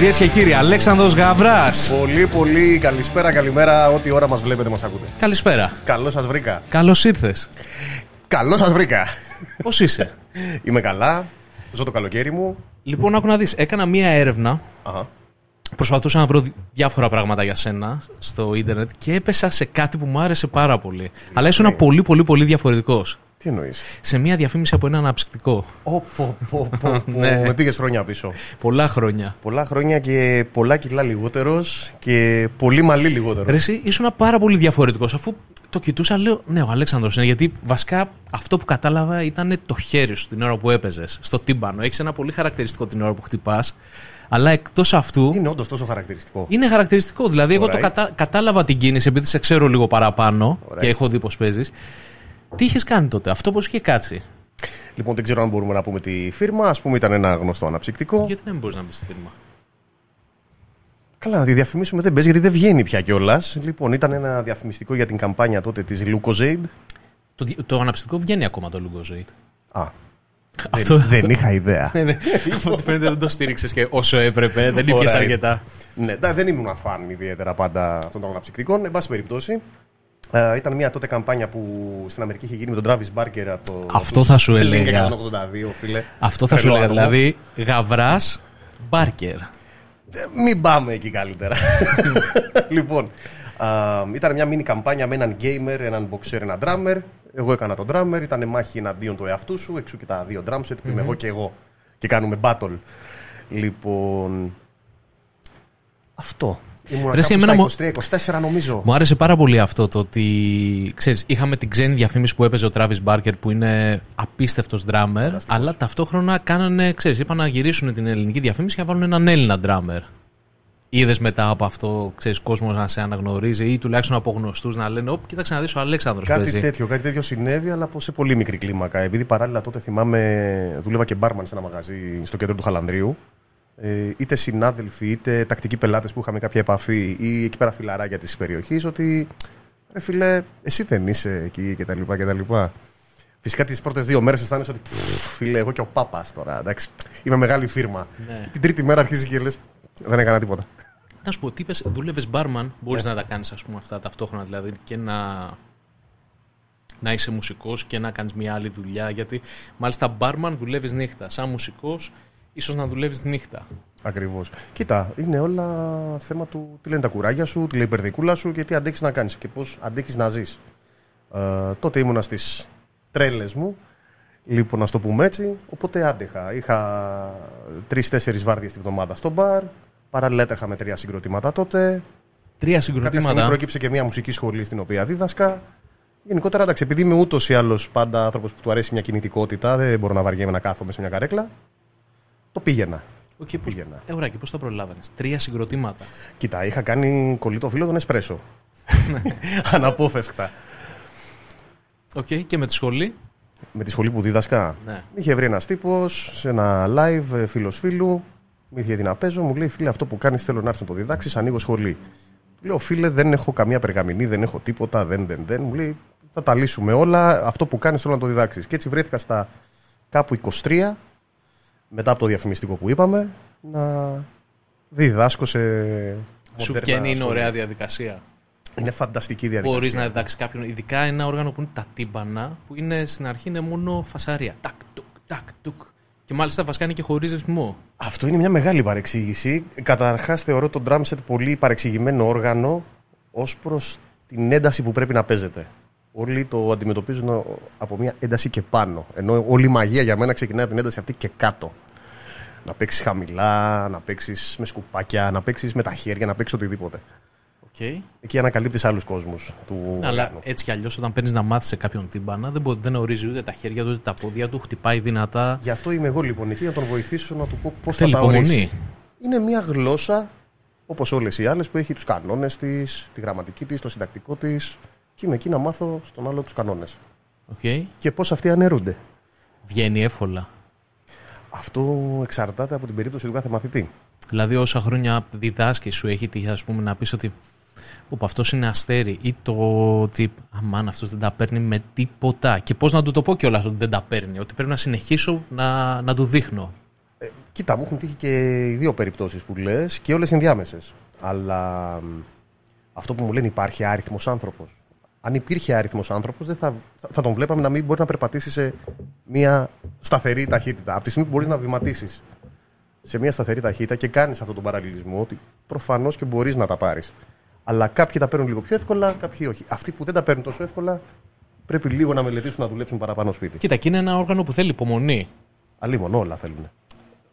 κυρίες και κύριοι, Αλέξανδρος Γαβράς. Πολύ, πολύ καλησπέρα, καλημέρα. Ό,τι ώρα μας βλέπετε, μας ακούτε. Καλησπέρα. Καλώς σας βρήκα. Καλώς ήρθες. Καλώς σας βρήκα. Πώς είσαι; Είμαι καλά. Ζω το καλοκαίρι μου. λοιπόν, άκου να δεις. Έκανα μία έρευνα. Αχα. Προσπαθούσα να βρω διάφορα πράγματα για σένα στο ίντερνετ και έπεσα σε κάτι που μου άρεσε πάρα πολύ. Αλλά ήσουν πολύ, πολύ, πολύ διαφορετικός. Τι εννοείς; Σε μία διαφήμιση από ένα αναψυκτικό. Πω, πω, πω, πω. Ναι. Με πήγες χρόνια πίσω. Πολλά χρόνια. Πολλά χρόνια και πολλά κιλά λιγότερος και πολύ μαλλί λιγότερος. Ρε, εσύ ήσουν πάρα πολύ διαφορετικός. Αφού το κοιτούσα, λέω Ναι, ο Αλέξανδρος είναι. Γιατί βασικά αυτό που κατάλαβα ήταν το χέρι σου την ώρα που έπαιζες στο τύμπανο. Έχεις ένα πολύ χαρακτηριστικό την ώρα που χτυπάς. Αλλά εκτός αυτού. Είναι όντως τόσο χαρακτηριστικό. Είναι χαρακτηριστικό. Δηλαδή, εγώ το Alright. κατα... κατάλαβα την κίνηση επειδή σε ξέρω λίγο παραπάνω Alright. και έχω δει πώ παίζεις. Τι είχες κάνει τότε, αυτό πώς είχε κάτσει; Λοιπόν, δεν ξέρω αν μπορούμε να πούμε τη φίρμα. Α πούμε, ήταν ένα γνωστό αναψυκτικό. Γιατί δεν μπορείς να μπει στη φίρμα; Καλά, να τη διαφημίσουμε δεν παίζει γιατί δεν βγαίνει πια κιόλας. Λοιπόν, ήταν ένα διαφημιστικό για την καμπάνια τότε της Lucozade. Το, δι- το αναψυκτικό βγαίνει ακόμα το Lugozade. Α, Αυτό, δεν, δεν είχα ιδέα. Ναι, ναι. Από ό,τι φαίνεται δεν το στήριξες και όσο έπρεπε, δεν ήπιες Alright. αρκετά. Ναι, εντάξει, δεν ήμουν φαν ιδιαίτερα πάντα αυτών των αναψυκτικών. Εν πάση περιπτώσει, ε, ήταν μια τότε καμπάνια που στην Αμερική είχε γίνει με τον Travis Barker από το. Αυτό θα σου Blink έλεγα. 182, φίλε. Αυτό θα σου Τρελό έλεγα. άτομο. Δηλαδή, γαβράς Μπάρκερ. Ε, Μην πάμε εκεί καλύτερα. λοιπόν, α, ήταν μια μίνι καμπάνια με έναν gamer, έναν boxer, έναν drummer. Εγώ έκανα τον drummer, ήταν μάχη εναντίον του εαυτού σου, εξού και τα δύο drum set που είμαι εγώ και εγώ. Και κάνουμε battle. Λοιπόν. Αυτό. Ήμουν Ρε, εσύ, κάπου εμένα στα 23-24 νομίζω. Μου άρεσε πάρα πολύ αυτό το ότι. Ξέρεις, είχαμε την ξένη διαφήμιση που έπαιζε ο Travis Barker που είναι απίστευτος drummer, αλλά ταυτόχρονα κάνανε, ξέρεις, είπαν να γυρίσουν την ελληνική διαφήμιση και να βάλουν έναν Έλληνα drummer. Είδες μετά από αυτό, ξέρεις, κόσμος να σε αναγνωρίζει ή τουλάχιστον από γνωστούς να λένε: Ωπ, κοίταξε να δεις ο Αλέξανδρος Κάτι παίζει. τέτοιο, κάτι τέτοιο συνέβη, αλλά από σε πολύ μικρή κλίμακα. Επειδή παράλληλα τότε θυμάμαι, δούλευα και μπάρμαν σε ένα μαγαζί στο κέντρο του Χαλανδρίου. Ε, είτε συνάδελφοι, είτε τακτικοί πελάτες που είχαμε κάποια επαφή ή εκεί πέρα φιλαράκια της περιοχής, ότι ρε φίλε, εσύ δεν είσαι εκεί κτλ. κτλ. Φυσικά τις πρώτες δύο μέρες αισθάνεσαι ότι «Πφ, φίλε, εγώ και ο Πάπας τώρα. Εντάξει, είμαι μεγάλη φίρμα. Ναι. Την τρίτη μέρα αρχίζεις και λες, δεν έκανα τίποτα. Να σου πω, τι είπες, δούλευες μπάρμαν, μπορείς να τα κάνεις αυτά ταυτόχρονα δηλαδή και να, να είσαι μουσικός και να κάνεις μια άλλη δουλειά. Γιατί μάλιστα μπάρμαν δουλεύεις νύχτα. Σαν μουσικός, ίσως να δουλεύεις νύχτα. Ακριβώς. Κοίτα, είναι όλα θέμα του τι λένε τα κουράγια σου, τι λέει η περδικούλα σου και τι αντέχεις να κάνεις και πώς αντέχεις να ζεις. Ε, τότε ήμουνα στις τρέλες μου, λοιπόν, να το πούμε έτσι. Οπότε άντεχα. Είχα τρει-τέσσερι βάρδιες τη βδομάδα στο μπαρ. Παράλληλα έτρεχα με τρία συγκροτήματα τότε. Τρία Κάποια στιγμή συγκροτήματα. προέκυψε και μια μουσική σχολή στην οποία δίδασκα. Γενικότερα, εντάξει, επειδή είμαι ούτως ή άλλως πάντα άνθρωπος που του αρέσει μια κινητικότητα, δεν μπορώ να βαριέμαι να κάθομαι σε μια καρέκλα. Το πήγαινα. Οκ, πώς... πήγαινα. Ε, ωραία, και πώς τα προλάβαινες; Τρία συγκροτήματα. Κοίτα, είχα κάνει κολλητό φίλο τον εσπρέσο. Αναπόφευκτα. Οκ, και με τη σχολή; Με τη σχολή που δίδασκα. Ναι. Με είχε βρει ένας τύπος σε ένα live φίλος φίλου. Με είχε δει να παίζω. Μου λέει: Φίλε, αυτό που κάνεις θέλω να έρθει να το διδάξεις. Ανοίγω σχολή. Του Λέω: Φίλε, δεν έχω καμία περγαμηνή, δεν έχω τίποτα. Δεν, δεν, δεν. Μου λέει: Θα τα λύσουμε όλα. Αυτό που κάνεις θέλω να το διδάξεις. Και έτσι βρέθηκα στα κάπου 23 μετά από το διαφημιστικό που είπαμε να διδάσκω σε. Σου μοντέρνα βγαίνει, είναι σχολεία. ωραία διαδικασία. Είναι φανταστική διαδικασία. Μπορείς να διδάξεις κάποιον, ειδικά ένα όργανο που είναι τα τύμπανα, που είναι στην αρχή είναι μόνο φασαρία. Τάκ, τουκ, τάκ, τουκ. Και μάλιστα βασικά είναι και χωρίς ρυθμό. Αυτό είναι μια μεγάλη παρεξήγηση. Καταρχάς, θεωρώ το drum set πολύ παρεξηγημένο όργανο ως προς την ένταση που πρέπει να παίζεται. Όλοι το αντιμετωπίζουν από μια ένταση και πάνω. Ενώ όλη η μαγεία για μένα ξεκινάει από την ένταση αυτή και κάτω. Να παίξεις χαμηλά, να παίξεις με σκουπάκια, να παίξεις με τα χέρια, να παίξεις οτιδήποτε. Okay. Εκεί ανακαλύπτεις άλλους κόσμους του. Ναι, αλλά όργανου. έτσι κι αλλιώς, όταν παίρνεις να μάθεις σε κάποιον τύμπανα, δεν, μπο- δεν ορίζει ούτε τα χέρια του ούτε τα πόδια του, χτυπάει δυνατά. Γι' αυτό είμαι εγώ λοιπόν εκεί να τον βοηθήσω να του πω πώς θα Θέλει τα υπομονή. ορίσει. Είναι μια γλώσσα όπως όλες οι άλλες που έχει τους κανόνες της, τη γραμματική της, το συντακτικό της. Και είμαι εκεί να μάθω στον άλλο τους κανόνες. Okay. Και πώς αυτοί αναιρούνται. Βγαίνει εύκολα. Αυτό εξαρτάται από την περίπτωση του κάθε μαθητή. Δηλαδή, όσα χρόνια διδάσκεις, σου έχει τύχει ας πούμε, να πεις ότι που αυτός είναι αστέρι ή το ότι αμάν αυτός δεν τα παίρνει με τίποτα. Και πώς να του το πω κιόλας ότι δεν τα παίρνει. Ότι πρέπει να συνεχίσω να, να του δείχνω. Ε, κοίτα, μου έχουν τύχει και οι δύο περιπτώσεις που λες και όλες ενδιάμεσες. Αλλά μ, αυτό που μου λένε υπάρχει άριθμος άνθρωπος. Αν υπήρχε άριθμος άνθρωπος δεν θα, θα- θα τον βλέπαμε να μην μπορεί να περπατήσει σε μια σταθερή ταχύτητα. Από τη στιγμή που μπορείς να βηματίσεις σε μια σταθερή ταχύτητα και κάνεις αυτόν τον παραλληλισμό ότι προφανώς και μπορείς να τα πάρεις. Αλλά κάποιοι τα παίρνουν λίγο πιο εύκολα, κάποιοι όχι. Αυτοί που δεν τα παίρνουν τόσο εύκολα πρέπει λίγο να μελετήσουν να δουλέψουν παραπάνω σπίτι. Κοίτα, και είναι ένα όργανο που θέλει υπομονή. Αλλήμον όλα θέλουν.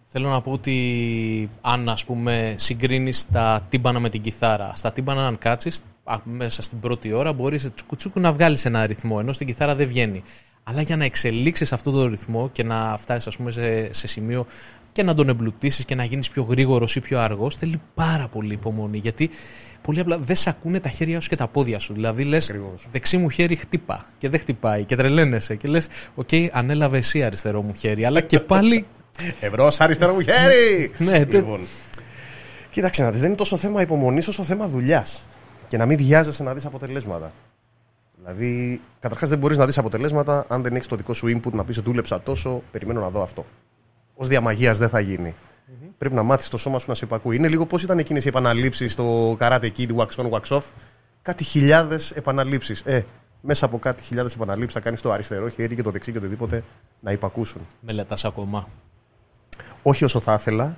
Θέλω να πω ότι αν ας πούμε συγκρίνεις τα τύμπανα με την κιθάρα, στα τύμπανα αν κάτσεις α, μέσα στην πρώτη ώρα μπορείς τσουκουτσούκου να βγάλεις ένα ρυθμό, ενώ στην κιθάρα δεν βγαίνει. Αλλά για να εξελίξεις αυτό το ρυθμό και να φτάσεις ας πούμε σε, σε σημείο και να τον εμπλουτίσεις και να γίνεις πιο γρήγορος ή πιο αργός θέλει πάρα πολύ υπομονή γιατί πολύ απλά δεν σε ακούνε τα χέρια σου και τα πόδια σου. Δηλαδή λες Ακριβώς. δεξί μου χέρι χτύπα και δεν χτυπάει και τρελαίνεσαι και λες οκ ανέλαβε εσύ αριστερό μου χέρι αλλά και πάλι Ευρώς αριστερό μου χέρι! Ναι, τε- λοιπόν. Κοίταξε να δεις, δεν είναι τόσο θέμα υπομονής όσο θέμα δουλειάς. Και να μην βιάζεσαι να δεις αποτελέσματα. Δηλαδή, καταρχάς δεν μπορείς να δεις αποτελέσματα αν δεν έχεις το δικό σου input να πεις δούλεψα τόσο, περιμένω να δω αυτό. Ω διά μαγείας δεν θα γινει Πρέπει να μάθεις το σώμα σου να σε υπακούει. Είναι λίγο πώς ήταν εκείνες οι επαναλήψεις στο Karate Kid, wax on, wax off; Κάτι χιλιάδες επαναλήψεις. Ε, μέσα από κάτι χιλιάδες επαναλήψεις θα κάνεις το αριστερό χέρι και το δεξί και οτιδήποτε να υπακούσουν. μελετάς ακόμα. Όχι όσο θα ήθελα,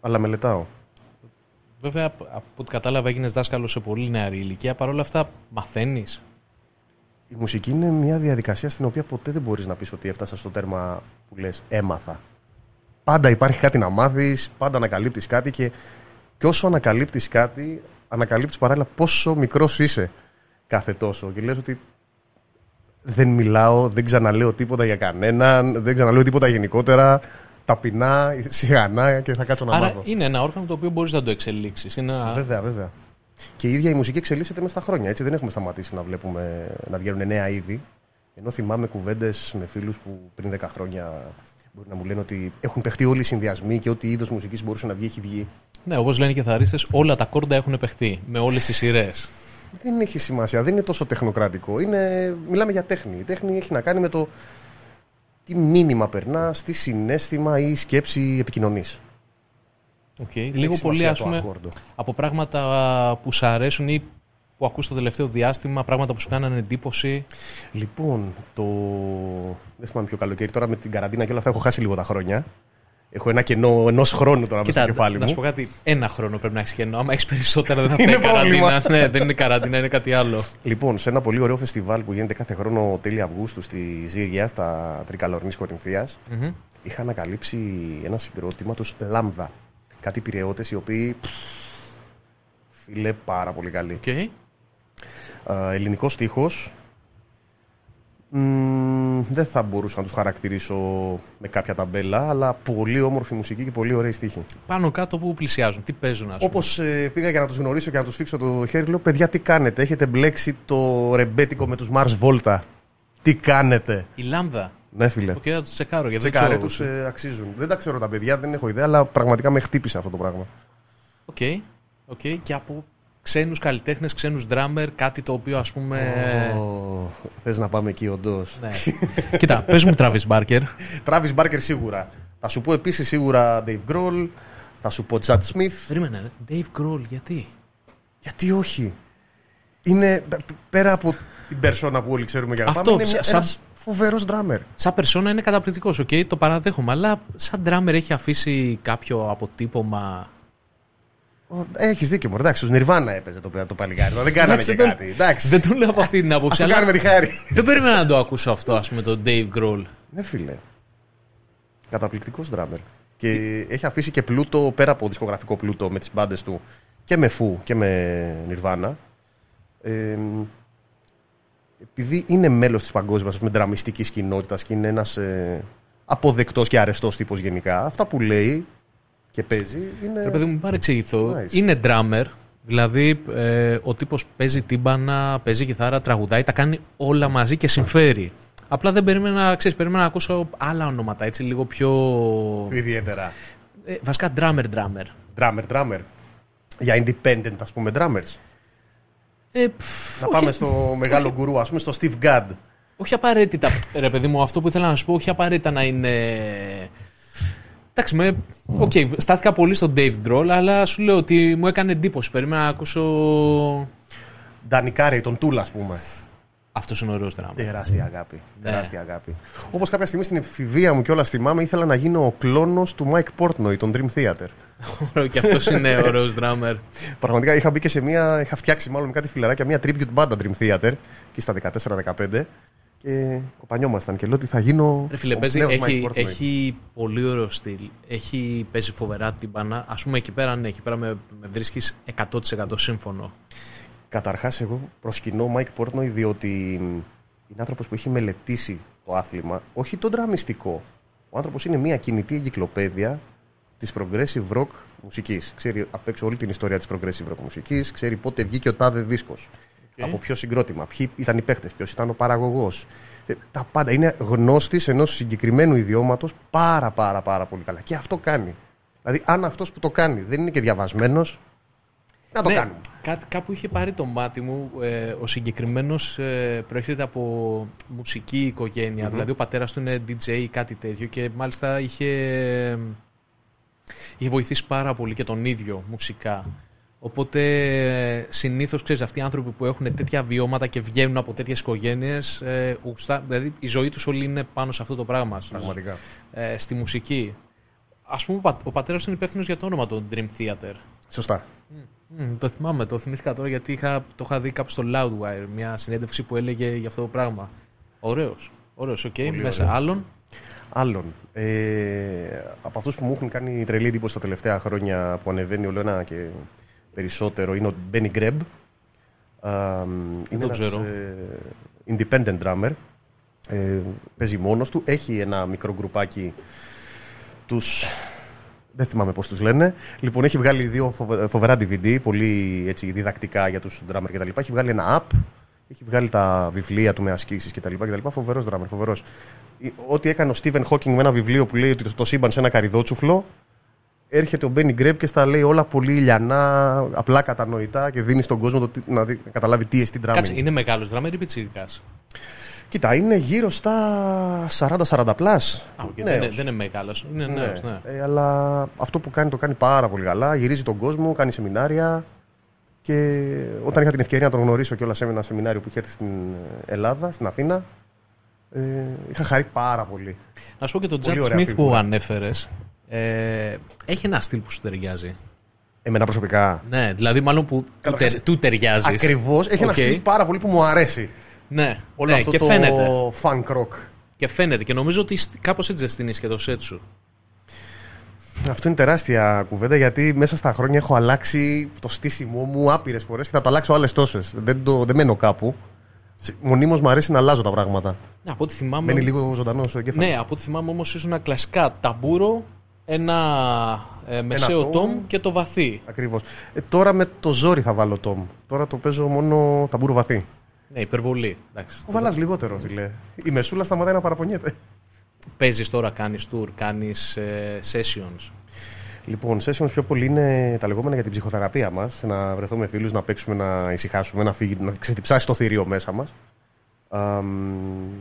αλλά μελετάω. Βέβαια, απ- από ό,τι κατάλαβα, έγινες δάσκαλος σε πολύ νεαρή ηλικία. Παρ' όλα αυτά, μαθαίνεις. Η μουσική είναι μια διαδικασία στην οποία ποτέ δεν μπορείς να πεις ότι έφτασα στο τέρμα που λες έμαθα. Πάντα υπάρχει κάτι να μάθεις, πάντα ανακαλύπτεις κάτι και, και όσο ανακαλύπτεις κάτι, ανακαλύπτεις παράλληλα πόσο μικρός είσαι κάθε τόσο. Και λες ότι δεν μιλάω, δεν ξαναλέω τίποτα για κανέναν, δεν ξαναλέω τίποτα γενικότερα, ταπεινά, σιγανά και θα κάτσω να Άρα μάθω. είναι ένα όργανο το οποίο μπορείς να το εξελίξεις. Είναι ένα... Βέβαια, βέβαια. Και η ίδια η μουσική εξελίσσεται μέσα στα χρόνια. Έτσι δεν έχουμε σταματήσει να βλέπουμε να βγαίνουν νέα είδη. Ενώ θυμάμαι κουβέντες με φίλους που πριν 10 χρόνια μπορεί να μου λένε ότι έχουν παιχτεί όλοι οι συνδυασμοί και ό,τι είδος μουσικής μπορούσε να βγει έχει βγει. Ναι, όπως λένε οι κιθαρίστες, όλα τα κόρντα έχουν παιχτεί με όλες τις σειρές. Δεν έχει σημασία, δεν είναι τόσο τεχνοκρατικό. Είναι, μιλάμε για τέχνη. Η τέχνη έχει να κάνει με το τι μήνυμα περνά, τι συνέστημα ή σκέψη επικοινωνεί. Okay. Λίγο πολύ, ας πούμε, από πράγματα που σου αρέσουν ή που ακούς το τελευταίο διάστημα, πράγματα που σου κάνανε εντύπωση. Λοιπόν, το. Δεν θυμάμαι ποιο καλοκαίρι τώρα με την καραντίνα και όλα αυτά έχω χάσει λίγο τα χρόνια. Έχω ένα κενό ενός χρόνου τώρα μέσα στο κεφάλι να σου μου. πω κάτι. Ένα χρόνο πρέπει να έχεις κενό. Άμα έχεις περισσότερα δεν θα Είναι φταίει καραντίνα. πρόβλημα. ναι, δεν είναι καραντίνα, είναι κάτι άλλο. Λοιπόν, σε ένα πολύ ωραίο φεστιβάλ που γίνεται κάθε χρόνο τέλη Αυγούστου στη Ζήρια, στα Τρικαλορνής Κορινθίας, Μμμ. είχα ανακαλύψει ένα συγκρότημα τους Λάμδα. Κάτι πυρεώτε οι οποίοι. πφ, Φίλε, πάρα πολύ καλοί. Okay. Ελληνικό στίχο. δεν θα μπορούσα να τους χαρακτηρίσω με κάποια ταμπέλα, αλλά πολύ όμορφη μουσική και πολύ ωραία στίχη. Πάνω κάτω που πλησιάζουν, τι παίζουν, ας πούμε; Όπως πήγα για να τους γνωρίσω και να τους σφίξω το χέρι, λέω: Παιδιά, τι κάνετε, έχετε μπλέξει το ρεμπέτικο με τους Mars Volta. Τι κάνετε; Η λάμδα. Ναι, φίλε. Οκ, θα τους τσεκάρω γιατί δεν Τσεκάρε, ξέρω. τους αξίζουν. Δεν τα ξέρω τα παιδιά, δεν έχω ιδέα, αλλά πραγματικά με χτύπησε αυτό το πράγμα. OK. OK. Και από ξένους καλλιτέχνες, ξένους drummer, κάτι το οποίο ας πούμε. Oh, Θες να πάμε εκεί, όντως. Ναι. Κοίτα, πες μου Travis Barker. Travis Barker σίγουρα. Θα σου πω επίσης σίγουρα Dave Grohl. Θα σου πω Chad Smith. Περίμενε, ρε. Dave Grohl, γιατί; Γιατί όχι; Είναι π- πέρα από την περσόνα που όλοι ξέρουμε για να Αυτό, πάμε, είναι σα- μια- ένας φοβερός drummer. Σαν περσόνα είναι καταπληκτικός, οκ, το παραδέχομαι. Αλλά σαν drummer έχει αφήσει κάποιο αποτύπωμα. Έχεις δίκιο μου. Εντάξει, στου Nirvana έπαιζε το, το παλικάρι. Δεν κάνανε Εντάξει, και δεν- κάτι. Εντάξει. Δεν το λέω από αυτή την Ας άποψη. το αλλά κάνουμε τη χάρη. Δεν περίμενα να το ακούσω αυτό, ας πούμε, τον Dave Grohl. Ναι, φίλε. Καταπληκτικός drummer. Και έχει αφήσει και πλούτο πέρα από δισκογραφικό πλούτο με τις μπάντες του και με Φου και με Nirvana. Ε, επειδή είναι μέλος της παγκόσμιας με δραμιστική κοινότητας και είναι ένας ε, αποδεκτός και αρεστός τύπος γενικά, αυτά που λέει και παίζει είναι. Ρε παιδί μου, μην παρεξηγηθώ. Nice. Είναι drummer. Δηλαδή, ε, ο τύπος παίζει τύμπανα, παίζει κιθάρα, τραγουδάει, τα κάνει όλα μαζί και συμφέρει. Απλά δεν περίμενα, ξέρεις, περίμενα να ακούσω άλλα ονόματα, έτσι λίγο πιο... Ιδιαίτερα. Ε, βασικά drummer, drummer. Drummer, drummer. Για independent, ας πούμε, drummers. Ε, πφ, Να πάμε στο μεγάλο γκουρού, ας πούμε, στο Steve Gadd. όχι απαραίτητα, ρε παιδί μου, αυτό που ήθελα να σου πω, όχι απαραίτητα να είναι Εντάξει, με... okay, στάθηκα πολύ στον Dave Droll, αλλά σου λέω ότι μου έκανε εντύπωση. Περίμενα να ακούσω. Ντανικάρη, τον Τούλα, ας πούμε. Αυτός είναι ωραίος δράμα. Τεράστια αγάπη. Ναι. Τεράστια αγάπη. Όπως κάποια στιγμή στην εφηβεία μου και όλα θυμάμαι, ήθελα να γίνω ο κλόνος του Mike Portnoy, τον Dream Theater. Ωραίο, και αυτός είναι ωραίος drummer. Πραγματικά είχα μπει και σε μια. Είχα φτιάξει μάλλον με κάτι φιλαράκια μια tribute μπάντα Dream Theater και στα 14-15. Και κοπανιόμασταν και λέω ότι θα γίνω; Ρε φίλε, ο παίζει, νέος έχει, Mike Portnoy. έχει πολύ ωραίο στυλ. Έχει, παίζει φοβερά την μπάνα. Α πούμε εκεί πέρα, ναι, εκεί πέρα με, με βρίσκεις 100% σύμφωνο. Καταρχάς, εγώ προσκυνώ Mike Portnoy διότι είναι άνθρωπος που έχει μελετήσει το άθλημα, όχι το δραμιστικό. Ο άνθρωπος είναι μια κινητή εγκυκλοπαίδεια της progressive rock μουσικής. Ξέρει απ' έξω όλη την ιστορία της progressive rock μουσικής, ξέρει πότε βγήκε ο τάδε δίσκος. Από ποιο συγκρότημα, ποιοι ήταν οι παίχτε, ποιος ήταν ο παραγωγός. Τα πάντα. Είναι γνώστης ενός συγκεκριμένου ιδιώματος πάρα πάρα πάρα πολύ καλά. Και αυτό κάνει. Δηλαδή, αν αυτός που το κάνει δεν είναι και διαβασμένος, να το Ναι, κάνουμε. Κάτι, κάπου είχε πάρει το μάτι μου. Ε, ο συγκεκριμένος ε, προέρχεται από μουσική οικογένεια. Δηλαδή ο πατέρας του είναι DJ ή κάτι τέτοιο και μάλιστα είχε, είχε βοηθήσει πάρα πολύ και τον ίδιο μουσικά. Οπότε συνήθως ξέρεις αυτοί οι άνθρωποι που έχουν τέτοια βιώματα και βγαίνουν από τέτοιες οικογένειες, ε, γουστά- δηλαδή η ζωή τους όλη είναι πάνω σε αυτό το πράγμα. στη- Πραγματικά. ε, στη μουσική. Ας πούμε, ο, πα, ο πατέρας του είναι υπεύθυνος για το όνομα του Dream Theater. Σωστά. Μμ, το θυμάμαι, το θυμήθηκα τώρα γιατί είχα, το είχα δει κάπου στο Loudwire, μια συνέντευξη που έλεγε για αυτό το πράγμα. Ωραίος. Ωραίος, οκ. Μέσα ωραίο. άλλον. Άλλον. Ε, από αυτούς που μου έχουν κάνει τρελή εντύπωση τα τελευταία χρόνια που ανεβαίνει όλο ένα και περισσότερο είναι ο Benny Greb. Α, είναι τον ένας, ξέρω. ε, independent drummer. Ε, παίζει μόνος του. Έχει ένα μικρό γκρουπάκι τους... Δεν θυμάμαι πώς τους λένε. Λοιπόν, έχει βγάλει δύο φοβε- φοβερά DVD, πολύ έτσι, διδακτικά για τους drummer κτλ. Έχει βγάλει ένα app, έχει βγάλει τα βιβλία του με ασκήσεις κτλ. κτλ. Φοβερός drummer, φοβερός. Ε, Ό,τι έκανε ο Stephen Hawking με ένα βιβλίο που λέει ότι το- το σύμπαν σε ένα καριδότσουφλο, έρχεται ο Benny Greb και στα λέει όλα πολύ λιανά, απλά κατανοητά και δίνει στον κόσμο το, τι- να, δει- να καταλάβει τι εστί drumming. Κάτσε, είναι μεγάλος drummer ή πιτσιρικάς. Κοίτα, είναι γύρω στα 40-40 plus. Α, οκ, δεν, Νέος. είναι, δεν είναι μεγάλος. Είναι Ναι. νέος, ναι. Ε, αλλά αυτό που κάνει το κάνει πάρα πολύ καλά. Γυρίζει τον κόσμο, κάνει σεμινάρια. Και όταν είχα την ευκαιρία να τον γνωρίσω κιόλας σε ένα σεμινάριο που είχε έρθει στην Ελλάδα, στην Αθήνα, ε, είχα χαρεί πάρα πολύ. Να σου πω και τον Πολύ Jack ωραία Smith που φιγούρα. ανέφερες. Ε, έχει ένα στυλ που σου ταιριάζει. Εμένα προσωπικά. Ναι, δηλαδή μάλλον που του, Καταρχάς, τε, του ταιριάζεις. Ακριβώς έχει ένα Οκ. στυλ πάρα πολύ που μου αρέσει. Ναι, Όλο ναι αυτό και το φαίνεται. funk rock. Και φαίνεται. Και νομίζω ότι κάπως έτσι ζεστήνει και το σετ σου. Αυτό είναι τεράστια κουβέντα γιατί μέσα στα χρόνια έχω αλλάξει το στήσιμό μου άπειρες φορές και θα το αλλάξω άλλες τόσες. Δεν, το, δεν μένω κάπου. Μονίμως μου αρέσει να αλλάζω τα πράγματα. Ναι, από ό,τι θυμάμαι. Μένει λίγο ζωντανό ο εγκέφαλος. Ναι, από ό,τι θυμάμαι όμως ήσουν κλασικά ταμπούρο, ένα ε, μεσαίο tom. τόμ και το βαθύ. Ακριβώς. Ε, τώρα με το ζόρι θα βάλω τόμ. Τώρα το παίζω μόνο ταμπούρο βαθύ. Ναι, υπερβολή. Εντάξει. Ο βάλας λιγότερο, φίλε. Η μεσούλα σταματάει να παραπονιέται. Παίζεις τώρα, κάνεις tour, κάνεις ε, sessions. Λοιπόν, sessions πιο πολύ είναι τα λεγόμενα για την ψυχοθεραπεία μας. Να βρεθούμε με φίλους, να παίξουμε, να ησυχάσουμε, να, φύγει, να ξετυψάσει το θηρίο μέσα μας.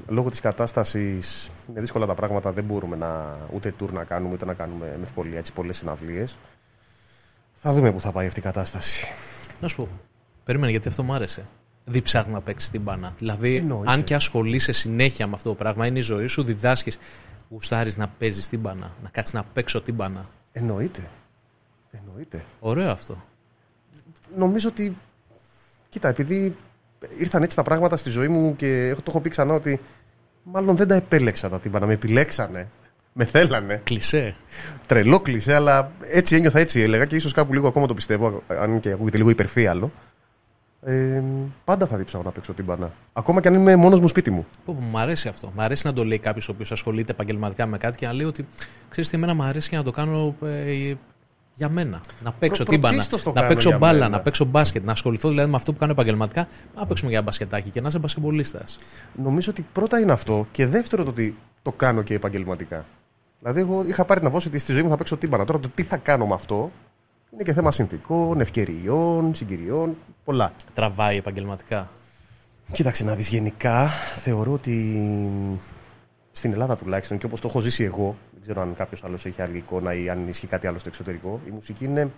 Λόγω της κατάστασης είναι δύσκολα τα πράγματα. Δεν μπορούμε να, ούτε tour να κάνουμε, ούτε να κάνουμε με ευκολία έτσι, πολλές συναυλίες. Θα δούμε πού θα πάει αυτή η κατάσταση. Να σου πω, περίμενε γιατί αυτό μου άρεσε. Διψάχνει να παίξεις την μπάνα. Δηλαδή, Εννοείται. αν και ασχολείσαι συνέχεια με αυτό το πράγμα, είναι η ζωή σου, διδάσκεις. Γουστάρεις να παίζεις την μπάνα, να κάτσεις να παίξω την μπάνα. Εννοείται. Εννοείται. Ωραίο αυτό. Νομίζω ότι. Κοίτα, επειδή ήρθαν έτσι τα πράγματα στη ζωή μου και έχω- το έχω πει ξανά ότι μάλλον δεν τα επέλεξα τα τύμπανα. Με επιλέξανε. Με θέλανε. Κλεισέ. Τρελό κλεισέ, αλλά έτσι ένιωθα, έτσι έλεγα και ίσως κάπου λίγο ακόμα το πιστεύω, αν και ακούγεται λίγο υπερφύαλο. Ε, πάντα θα δίψαγω να παίξω τύμπανα. Ακόμα και αν είμαι μόνος μου σπίτι μου. Πω, πω, Μ' αρέσει αυτό. Μ' αρέσει να το λέει κάποιος ο οποίος ασχολείται επαγγελματικά με κάτι και να λέει ότι ξέρεις τι, εμένα μου αρέσει και να το κάνω ε, για μένα. Να παίξω Προ- τύμπανα, πρωτίστως το να κάνω παίξω για μπάλα, μένα. να παίξω μπάσκετ, να ασχοληθώ δηλαδή με αυτό που κάνω επαγγελματικά. Να παίξουμε για μπασκετάκι και να είσαι μπασκετμπολίστας. Νομίζω ότι πρώτα είναι αυτό και δεύτερο το ότι το κάνω και επαγγελματικά. Δηλαδή, εγώ είχα πάρει την αβόση ότι στη ζωή μου θα παίξω τύμπανα. Τώρα το τι θα κάνω με αυτό είναι και θέμα συνθήκων, ευκαιριών, συγκυριών, πολλά. Τραβάει επαγγελματικά. Κοίταξε να δεις γενικά, θεωρώ ότι στην Ελλάδα τουλάχιστον και όπως το έχω ζήσει εγώ, Δεν ξέρω αν κάποιος άλλος έχει άλλη εικόνα ή αν ισχύει κάτι άλλο στο εξωτερικό. Η μουσική είναι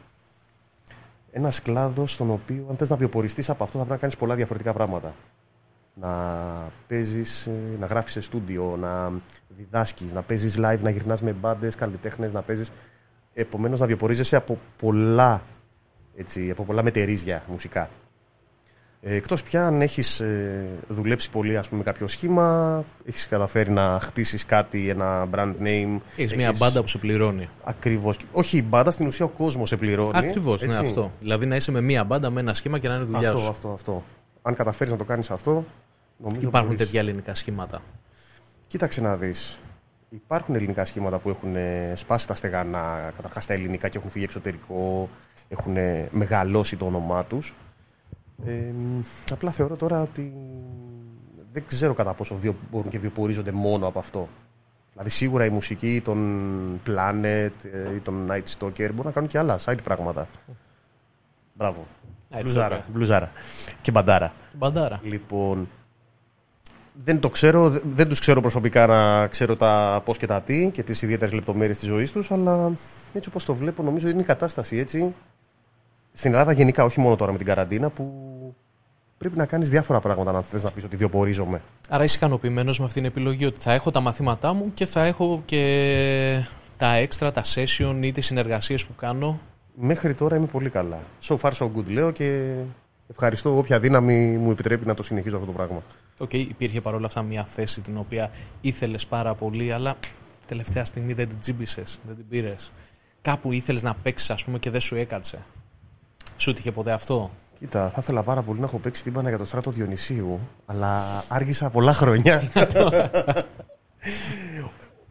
ένας κλάδος στον οποίο, αν θες να βιοποριστείς από αυτό, θα πρέπει να κάνεις πολλά διαφορετικά πράγματα. Να παίζεις, να γράφεις σε στούντιο, να διδάσκεις, να παίζεις live, να γυρνάς με μπάντες, καλλιτέχνες, να παίζεις. Επομένως, να βιοπορίζεσαι από πολλά, έτσι, από πολλά μετερίζια μουσικά. Ε, εκτός πια αν έχεις ε, δουλέψει πολύ ας πούμε, με κάποιο σχήμα, έχεις καταφέρει να χτίσεις κάτι, ένα brand name. Έχεις, μια μπάντα που σε πληρώνει. Ακριβώς. Όχι η μπάντα, στην ουσία ο κόσμος σε πληρώνει. Ακριβώς, ναι αυτό. Δηλαδή να είσαι με μια μπάντα, με ένα σχήμα και να είναι δουλειάς αυτό, σου. Αυτό, αυτό. Αν καταφέρεις να το κάνεις αυτό, νομίζω Υπάρχουν μπορείς. τέτοια ελληνικά σχήματα. Κοίταξε να δεις. Υπάρχουν ελληνικά σχήματα που έχουν ε, σπάσει τα στεγανά, καταρχάς τα ελληνικά και έχουν φύγει εξωτερικό, έχουν ε, μεγαλώσει το όνομά τους. Ε, απλά θεωρώ τώρα ότι δεν ξέρω κατά πόσο βιο, μπορούν και βιοπορίζονται μόνο από αυτό. Δηλαδή σίγουρα η μουσική των Planet ε, ή των Night Stalker μπορούν να κάνουν και άλλα side πράγματα. Μπράβο. Night Μπλουζάρα, Stalker. μπλουζάρα. Και μπαντάρα. Μπαντάρα. Λοιπόν, δεν το ξέρω, δε- δεν τους ξέρω προσωπικά να ξέρω τα πώς και τα τι και τις ιδιαίτερες λεπτομέρειες της ζωής τους, αλλά έτσι όπως το βλέπω νομίζω είναι η κατάσταση έτσι στην Ελλάδα γενικά, όχι μόνο τώρα με την καραντίνα, που πρέπει να κάνεις διάφορα πράγματα αν θες να πεις ότι βιοπορίζομαι. Άρα είσαι ικανοποιημένος με αυτήν την επιλογή ότι θα έχω τα μαθήματά μου και θα έχω και τα έξτρα, τα session ή τις συνεργασίες που κάνω; Μέχρι τώρα είμαι πολύ καλά. So far so good λέω και ευχαριστώ όποια δύναμη μου επιτρέπει να το συνεχίζω αυτό το πράγμα. Οκ, υπήρχε παρόλα αυτά μια θέση την οποία ήθελες πάρα πολύ, αλλά τελευταία στιγμή δεν την τσίμπησες, δεν την πήρες. Κάπου ήθελες να παίξεις ας πούμε και δεν σου έκατσε. Σου τύχε ποτέ αυτό; Κοίτα, θα ήθελα πάρα πολύ να έχω παίξει την για το Στράτο Διονυσίου, αλλά άργησα πολλά χρόνια.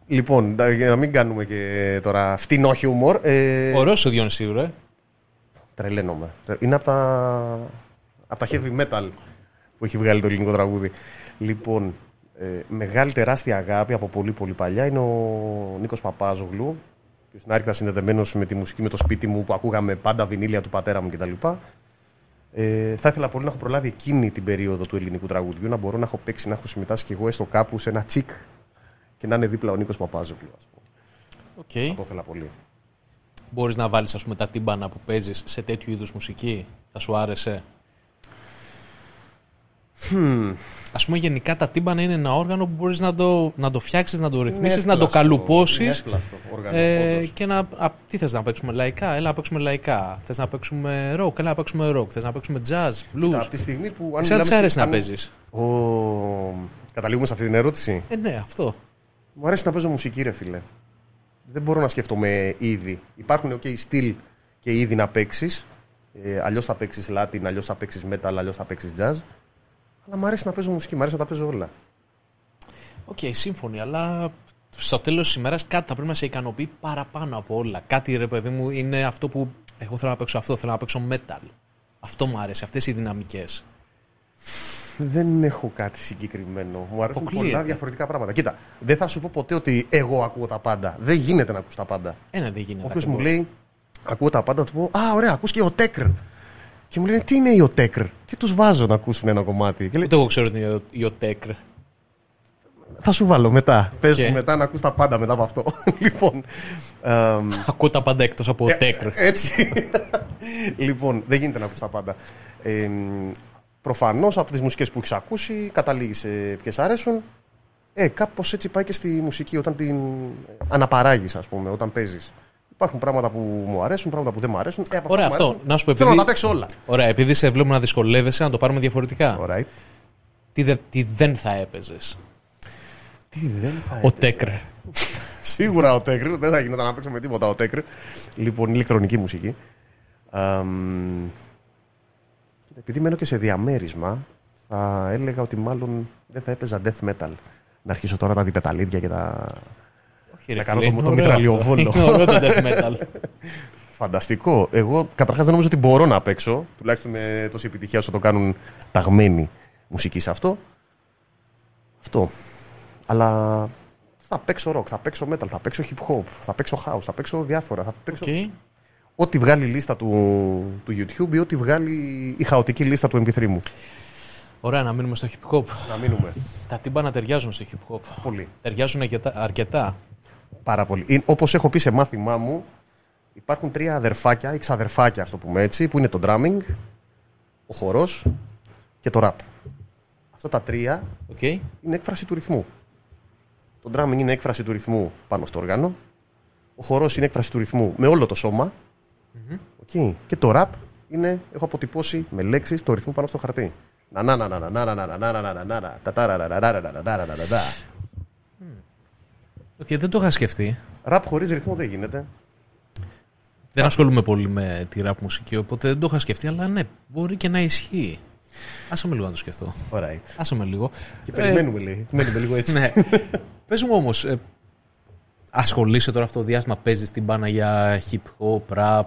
λοιπόν, να- για να μην κάνουμε και τώρα φτηνό χιούμορ. Ε, Ωραίος ο Διονυσίου, ρε. τρελαίνομαι. Είναι από τα, από τα heavy metal που έχει βγάλει το ελληνικό τραγούδι. Λοιπόν, ε, μεγάλη τεράστια αγάπη από πολύ πολύ παλιά είναι ο Νίκος Παπάζογλου, ο οποίος είναι άρρηκτα συνδεδεμένος με τη μουσική, με το σπίτι μου που ακούγαμε πάντα βινίλια του πατέρα μου κτλ. Ε, θα ήθελα πολύ να έχω προλάβει εκείνη την περίοδο του ελληνικού τραγουδιού, να μπορώ να έχω παίξει, να έχω συμμετάσχει κι εγώ έστω κάπου σε ένα τσικ και να είναι δίπλα ο Νίκος Παπάζογλου. Ας πούμε. Οκ. Θα το ήθελα πολύ. Μπορείς να βάλεις ας πούμε τα τύμπανα που παίζεις σε τέτοιου είδους μουσική; Θα σου άρεσε; Ας πούμε γενικά τα τύμπανα είναι ένα όργανο που μπορείς να το, να το φτιάξεις, να το ρυθμίσεις, να το εύπλαστο, καλουπώσεις είναι εύπλαστο όργανο, ε, όντως. και να... Α, τι θες να παίξουμε λαϊκά, έλα να παίξουμε λαϊκά. Θες να παίξουμε rock, έλα να παίξουμε rock. Θες να παίξουμε jazz, blues. Από τη στιγμή που. Εσένα τι μιλάμε αρέσει σε- να αν- παίζεις. Ο... Καταλήγουμε σε αυτή την ερώτηση; Ε, ναι, αυτό. Μου αρέσει να παίζω μουσική, ρε φίλε. Δεν μπορώ να σκέφτομαι είδη. Υπάρχουν okay, στυλ και είδη να παίξεις. Ε, αλλιώς θα παίξεις Latin, αλλιώς θα παίξεις metal, αλλιώς θα παίξεις jazz. Αλλά μου αρέσει να παίζω μουσική, μου αρέσει να τα παίζω όλα. Οκ, σύμφωνοι, αλλά στο τέλος της ημέρας κάτι θα πρέπει να σε ικανοποιεί παραπάνω από όλα. Κάτι ρε παιδί μου είναι αυτό που. Εγώ θέλω να παίξω αυτό, θέλω να παίξω metal. Αυτό μου άρεσε, αυτές οι δυναμικές. Δεν έχω κάτι συγκεκριμένο. Μου αρέσουν Αποκλείεται. πολλά διαφορετικά πράγματα. Κοίτα, δεν θα σου πω ποτέ ότι εγώ ακούω τα πάντα. Δεν γίνεται να ακούς τα πάντα. Ένα δεν γίνεται. Όποιο μου ακριβώς. λέει, ακούω τα πάντα, του πω Α, ωραία, ακούς και ο Τέκρ. Και μου λένε, Τι είναι η Οτέκρ. Και τους βάζω να ακούσουν ένα κομμάτι. Και λέει, Ούτε εγώ ξέρω ότι είναι η Οτέκρ. Θα σου βάλω μετά. Πες Και; μου μετά να ακούς τα πάντα μετά από αυτό. λοιπόν. εμ, Ακούω τα πάντα εκτός από ε, Οτέκρ. έτσι. λοιπόν, δεν γίνεται να ακούς τα πάντα. Ε, Προφανώς από τις μουσικές που έχεις ακούσει, καταλήγεις σε ποιες αρέσουν. Ε, κάπως έτσι πάει και στη μουσική όταν την αναπαράγεις, ας πούμε, όταν παίζεις. Υπάρχουν πράγματα που μου αρέσουν, πράγματα που δεν μου αρέσουν. Ε, από Ωραία, αυτά που μου αυτό. αρέσουν, Να σου πω, Θέλω να επειδή- τα παίξω όλα. Ωραία, επειδή σε βλέπουμε να δυσκολεύεσαι, να το πάρουμε διαφορετικά. Alright. Τι, δε- τι δεν θα έπαιζες; Τι δεν θα Ο Τέκρ. Σίγουρα ο Τέκρ, δεν θα γινόταν να παίξω με τίποτα ο Τέκρ. Λοιπόν, ηλεκτρονική μουσική. Αμ, κοίτα, επειδή μένω και σε διαμέρισμα, θα έλεγα ότι μάλλον δεν θα έπαιζα death metal. Να αρχίσω τώρα τα διπεταλίδια και τα. Όχι, ρε Να κάνω φίλε, το- είναι το ωραίο μητραλιοβόλο. αυτό. Είναι ωραίο το death metal. Φανταστικό. Εγώ καταρχάς δεν νομίζω ότι μπορώ να παίξω, τουλάχιστον με τόση επιτυχία όσο το κάνουν ταγμένοι μουσική σε αυτό. Αυτό. Αλλά θα παίξω rock, θα παίξω metal, θα παίξω hip hop, θα παίξω house, θα παίξω διάφορα. Θα παίξω Οκ. ό,τι βγάλει η λίστα του, του YouTube ή ό,τι βγάλει η χαοτική λίστα του MP3 μου. Ωραία, να μείνουμε στο hip hop. Να μείνουμε. Τα τύμπανα ταιριάζουν στο hip hop. Πολύ. Ταιριάζουν αρκετά. Αρκετά. Πάρα πολύ. Όπως έχω πει σε μάθημά μου, υπάρχουν τρία αδερφάκια ή ξαδερφάκια, ας το πούμε έτσι, που είναι το drumming, ο χορός και το rap. Αυτά τα τρία Okay. είναι έκφραση του ρυθμού. Το drumming είναι έκφραση του ρυθμού πάνω στο όργανο. Ο χορός είναι έκφραση του ρυθμού με όλο το σώμα. Οκ. Και το rap είναι, έχω αποτυπώσει με λέξεις το ρυθμό πάνω στο χαρτί. Να να να να να να να να να να να να να Okay, δεν το είχα σκεφτεί. Ραπ χωρίς ρυθμό δεν γίνεται. Δεν ασχολούμαι πολύ με τη rap μουσική, οπότε δεν το είχα σκεφτεί, αλλά ναι, μπορεί και να ισχύει. Άσε με λίγο να το σκεφτώ. Alright. Άσε με λίγο. Και περιμένουμε λέει. Μένουμε λίγο έτσι. ναι. Πες μου όμως, ε, ασχολείσαι τώρα αυτό το διάστημα, παίζεις την μπάνα για hip hop, rap;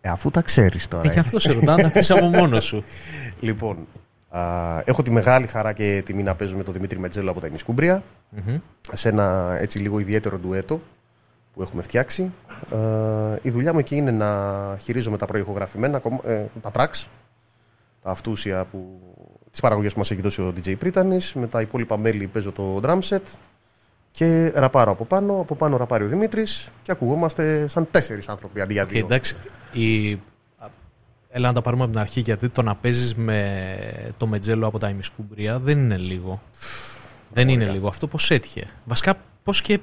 Ε, αφού τα ξέρεις τώρα. Ε, και αυτό σε ρωτάω, να τα αφήσεις από μόνος σου. Λοιπόν, α, έχω τη μεγάλη χαρά και τιμή να παίζω με τον Δημήτρη Μετζέλο από τα ημισκουμπρια Μμμ. σε ένα έτσι λίγο ιδιαίτερο ντουέτο που έχουμε φτιάξει. Ε, η δουλειά μου εκεί είναι να χειρίζομαι τα προηχογραφημένα, κομμα- ε, τα tracks, τα αυτούσια που, τις παραγωγές που μας έχει δώσει ο DJ Πρίτανης. Με τα υπόλοιπα μέλη παίζω το drum set και ραπάρω από πάνω. Από πάνω ραπάρει ο Δημήτρης και ακουγόμαστε σαν τέσσερις άνθρωποι αντί για Και δύο. εντάξει, η... α, έλα να τα πάρουμε από την αρχή, γιατί το να παίζεις με το μετζέλο από τα ημισκούμπρια δεν είναι λίγο. δεν είναι λίγο. Αυτό πώς έτυχε. Βασικά, πώς και...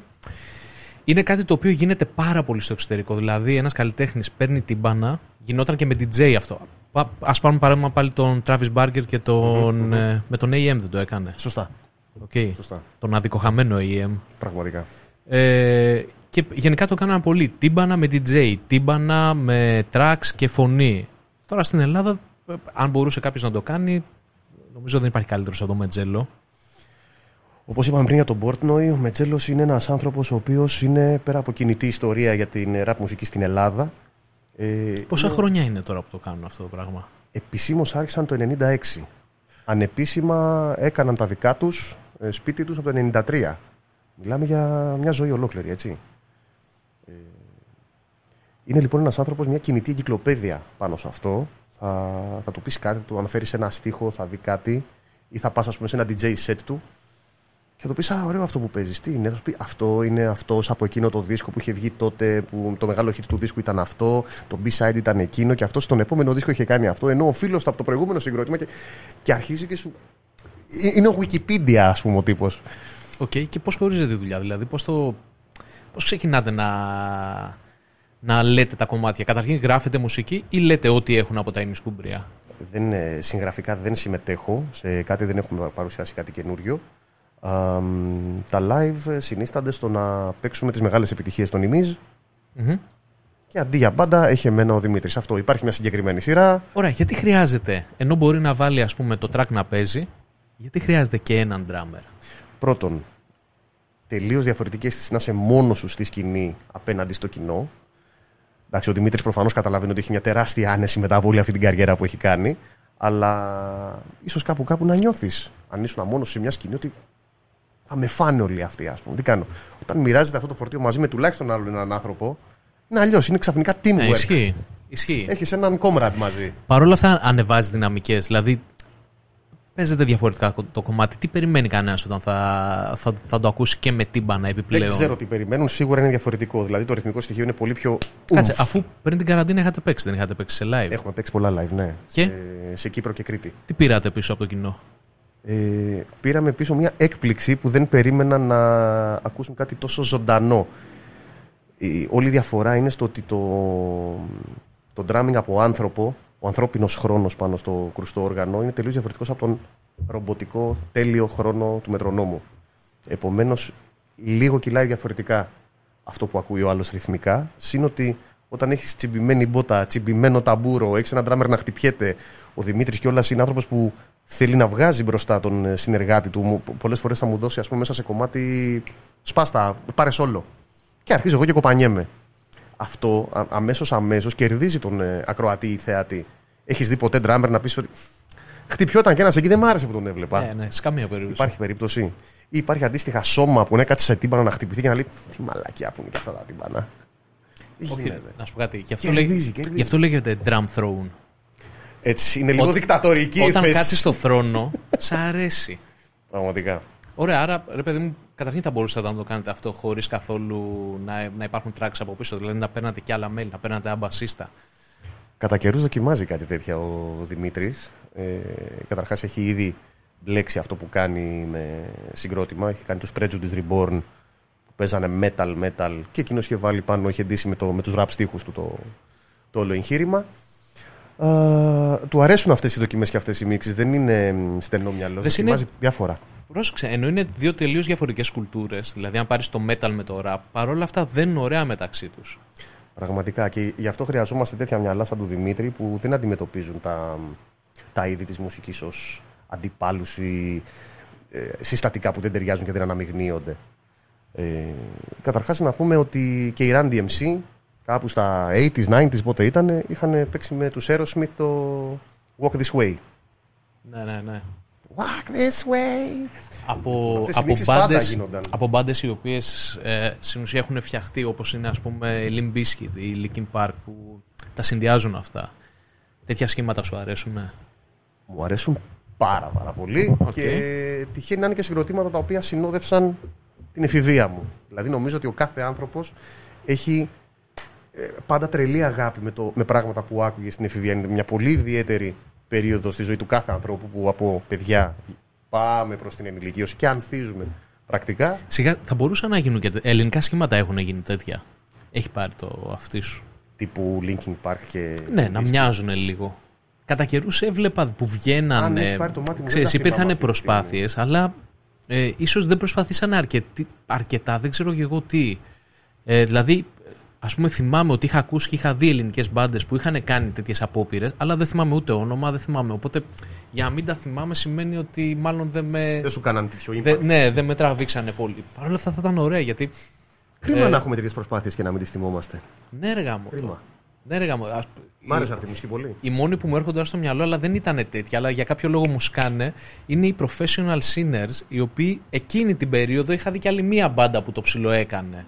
Είναι κάτι το οποίο γίνεται πάρα πολύ στο εξωτερικό. Δηλαδή, ένας καλλιτέχνης παίρνει την μπάνα, γινόταν και με DJ αυτό. Πα- Ας πάρουμε παράδειγμα πάλι τον Travis Barker και τον, ε, με τον AM δεν το έκανε. Σωστά. Okay. Σωστά. Τον αδικοχαμένο AM. Πραγματικά. Ε, και γενικά το κάνανε πολύ. Τύμπανα με DJ, τύμπανα με tracks και φωνή. Τώρα στην Ελλάδα, ε, αν μπορούσε κάποιος να το κάνει, νομίζω δεν υπάρχει καλύτερος από το Μετζέλο. Όπως είπαμε πριν για τον Portnoy, ο Μετζέλο είναι ένας άνθρωπος ο οποίος είναι πέρα από κινητή ιστορία για την ραπ μουσική στην Ελλάδα. Ε, Πόσα είναι- χρόνια είναι τώρα που το κάνουν αυτό το πράγμα; Επισήμως άρχισαν το 96. Ανεπίσημα έκαναν τα δικά τους ε, σπίτι τους από το 93. Μιλάμε για μια ζωή ολόκληρη, έτσι. Ε, είναι λοιπόν ένας άνθρωπος μια κινητή εγκυκλοπαίδεια πάνω σε αυτό. Θα, θα του πεις κάτι, θα του αναφέρεις ένα στίχο, θα δει κάτι ή θα πας ας πούμε σε ένα DJ set του και θα του πεις «Α, ωραίο αυτό που παίζεις, τι είναι» θα σου πει «Αυτό είναι αυτός από εκείνο το δίσκο που είχε βγει τότε που το μεγάλο hit του δίσκου ήταν αυτό, το B-side ήταν εκείνο και αυτό στον επόμενο δίσκο είχε κάνει αυτό ενώ ο φίλος του από το προηγούμενο συγκρότημα και, και αρχίζει και σου... Ε, Είναι ο Wikipedia ας πούμε ο τύπος. Οκ, και πώς χωρίζεται η δουλειά, δηλαδή πώς το. Πώς ξεκινάτε να, να λέτε τα κομμάτια. Καταρχήν γράφετε μουσική ή λέτε ό,τι έχουν από τα ημισκούμπρια. Δεν, είναι- συγγραφικά δεν συμμετέχω σε κάτι, δεν έχουμε παρουσιάσει κάτι καινούριο. Α, μ, τα live συνίστανται στο να παίξουμε τις μεγάλες επιτυχίες των ημίζ Μμμ. και αντί για μπάντα έχει εμένα ο Δημήτρης. Αυτό υπάρχει μια συγκεκριμένη σειρά. Ωραία, γιατί χρειάζεται, ενώ μπορεί να βάλει ας πούμε το track να παίζει, γιατί χρειάζεται και έναν drummer; Πρώτον, τελείως διαφορετική αίσθηση να είσαι μόνος σου στη σκηνή απέναντι στο κοινό. Εντάξει, ο Δημήτρης προφανώς καταλαβαίνει ότι έχει μια τεράστια άνεση μετά από όλη αυτή την καριέρα που έχει κάνει. Αλλά ίσως κάπου κάπου να νιώθεις, αν ήσουν μόνο σε μια σκηνή, ότι θα με φάνε όλοι αυτοί, ας πούμε. Τι κάνω. Όταν μοιράζεται αυτό το φορτίο μαζί με τουλάχιστον άλλον έναν άνθρωπο, είναι αλλιώς. Είναι ξαφνικά Ναι, teamwork. ισχύει. ισχύει. Έχεις έναν comrade μαζί. Παρ' όλα αυτά ανεβάζει δυναμικές. Δηλαδή, παίζεται διαφορετικά το κομμάτι. Τι περιμένει κανένας όταν θα, θα, θα το ακούσει και με τύμπανα επιπλέον; Δεν ξέρω τι περιμένουν, σίγουρα είναι διαφορετικό. Δηλαδή το ρυθμικό στοιχείο είναι πολύ πιο. Κάτσε, ούμφ. αφού πριν την καραντίνα είχατε παίξει, δεν είχατε παίξει σε live. Έχουμε παίξει πολλά live, ναι. Και; Σε, σε Κύπρο και Κρήτη. Τι πήρατε πίσω από το κοινό; Ε, πήραμε πίσω μια έκπληξη που δεν περίμενα να ακούσουν κάτι τόσο ζωντανό. Η, όλη η διαφορά είναι στο ότι το, το drumming από άνθρωπο, ο ανθρώπινος χρόνος πάνω στο κρουστό όργανο είναι τελείως διαφορετικός από τον ρομποτικό τέλειο χρόνο του μετρονόμου. Επομένως, λίγο κυλάει διαφορετικά αυτό που ακούει ο άλλος ρυθμικά, συν ότι όταν έχεις τσιμπημένη μπότα, τσιμπημένο ταμπούρο, έχεις έναν drummer να χτυπιέται, ο Δημήτρης κιόλας είναι άνθρωπος που θέλει να βγάζει μπροστά τον ε, συνεργάτη του. Μου- Πολλές φορές θα μου δώσει ας πούμε, μέσα σε κομμάτι σπάστα, πάρε όλο. Και αρχίζω εγώ και κοπανιέμαι. Αυτό α- αμέσως αμέσως κερδίζει τον ε, ακροατή ή θεατή. Έχεις δει ποτέ drummer να πεις ότι χτυπιόταν και ένας εκεί δεν μ' άρεσε που τον έβλεπα. Ναι, ναι, σε καμία περίπτωση. Υπάρχει περίπτωση. Ή υπάρχει αντίστοιχα σώμα που να κάτσει σε τύμπανα να χτυπηθεί και να λέει Τι μαλακιά που είναι και αυτά τα τύμπανα. Τι Όχι, γίνεται. να σου πω κάτι. Γι' αυτό, Κερδίζει, λέγε- κερδίζει. γι' αυτό λέγεται drum throne. Έτσι, είναι λίγο Ό- δικτατορική η Όταν θέση. κάτσεις στο θρόνο, σ' αρέσει. Πραγματικά. Ωραία, άρα ρε παιδί μου, καταρχήν θα μπορούσατε να το κάνετε αυτό χωρίς καθόλου να, να υπάρχουν tracks από πίσω, δηλαδή να παίρνατε και άλλα mail, να παίρνατε αμπασίστα. Κατά καιρούς δοκιμάζει κάτι τέτοια ο Δημήτρης. Ε, Καταρχάς έχει ήδη μπλέξει αυτό που κάνει με συγκρότημα. Έχει κάνει τους Prejudice Reborn που παίζανε metal, metal και εκείνος είχε βάλει πάνω, είχε ντύσει με, το, με τους rap στίχους του το, το όλο εγχείρημα. Uh, του αρέσουν αυτές οι δοκιμές και αυτές οι μίξεις. Δεν είναι στενό μυαλό. Δεν Δοκιμάζει είναι- διάφορα. Πρόσεξε, ενώ είναι δύο τελείως διαφορετικές κουλτούρες, δηλαδή αν πάρεις το metal με το rap, παρόλα αυτά δεν είναι ωραία μεταξύ τους. Πραγματικά. Και γι' αυτό χρειαζόμαστε τέτοια μυαλά σαν του Δημήτρη που δεν αντιμετωπίζουν τα, τα είδη της μουσικής ως αντιπάλους ή ε, συστατικά που δεν ταιριάζουν και δεν αναμειγνύονται. Ε, Καταρχάς, να πούμε ότι και οι Run DMC κάπου στα 80s, 90s, πότε ήταν, είχαν παίξει με τους Aerosmith το Walk This Way. Ναι, ναι, ναι. Walk This Way. Από, Αυτές οι από, μίξεις πάντα μπάντες, γίνονταν. από μπάντες οι οποίες ε, στην ουσία έχουν φτιαχτεί όπως είναι ας πούμε η Limp Bizkit ή η Linkin Park που τα συνδυάζουν αυτά. Τέτοια σχήματα σου αρέσουν. Ναι. Μου αρέσουν πάρα πάρα πολύ Οκ. και τυχαίνει να είναι και συγκροτήματα τα οποία συνόδευσαν την εφηβεία μου. Δηλαδή νομίζω ότι ο κάθε άνθρωπος έχει ε, πάντα τρελή αγάπη με, το, με πράγματα που άκουγε στην εφηβεία. Είναι μια πολύ ιδιαίτερη περίοδο στη ζωή του κάθε ανθρώπου που από παιδιά πάμε προς την ενηλικίωση και ανθίζουμε πρακτικά. Σιγά θα μπορούσαν να γίνουν και τε- ελληνικά σχήματα έχουν γίνει τέτοια. Έχει πάρει το αυτί σου. Τύπου Linkin Park και... Ναι, να μοιάζουν λίγο. Κατά καιρούς έβλεπα που Αν βγαίνανε. έχεις πάρει το μάτι μου, δεν ξέρεις, τα θυμάμαι υπήρχαν αυτή τη προσπάθειες, αλλά ε, ίσως δεν προσπαθήσαν αρκετή, αρκετά, δεν ξέρω και εγώ τι. Ε, δηλαδή, ας πούμε, θυμάμαι ότι είχα ακούσει και είχα δει ελληνικές μπάντες που είχαν κάνει τέτοιες απόπειρες, αλλά δεν θυμάμαι ούτε όνομα, δεν θυμάμαι. Οπότε, για να μην τα θυμάμαι σημαίνει ότι μάλλον δεν με. Δεν σου κάνανε τέτοιο impact. δεν- ναι, δεν με τραβήξανε πολύ. Παρ' όλα αυτά θα ήταν ωραία γιατί. Κρίμα ε, να έχουμε τέτοιες προσπάθειες και να μην τις θυμόμαστε. Ναι, ρε γάμο. Κρίμα. Ναι, ρε γάμο. Ας- Μ' άρεσε αυτή η μουσική πολύ. οι μόνοι που μου έρχονται τώρα στο μυαλό, αλλά δεν ήταν τέτοια, αλλά για κάποιο λόγο μου σκάνε, είναι οι professional sinners, οι οποίοι εκείνη την περίοδο είχα δει κι άλλη μία μπάντα που το ψηλό έκανε.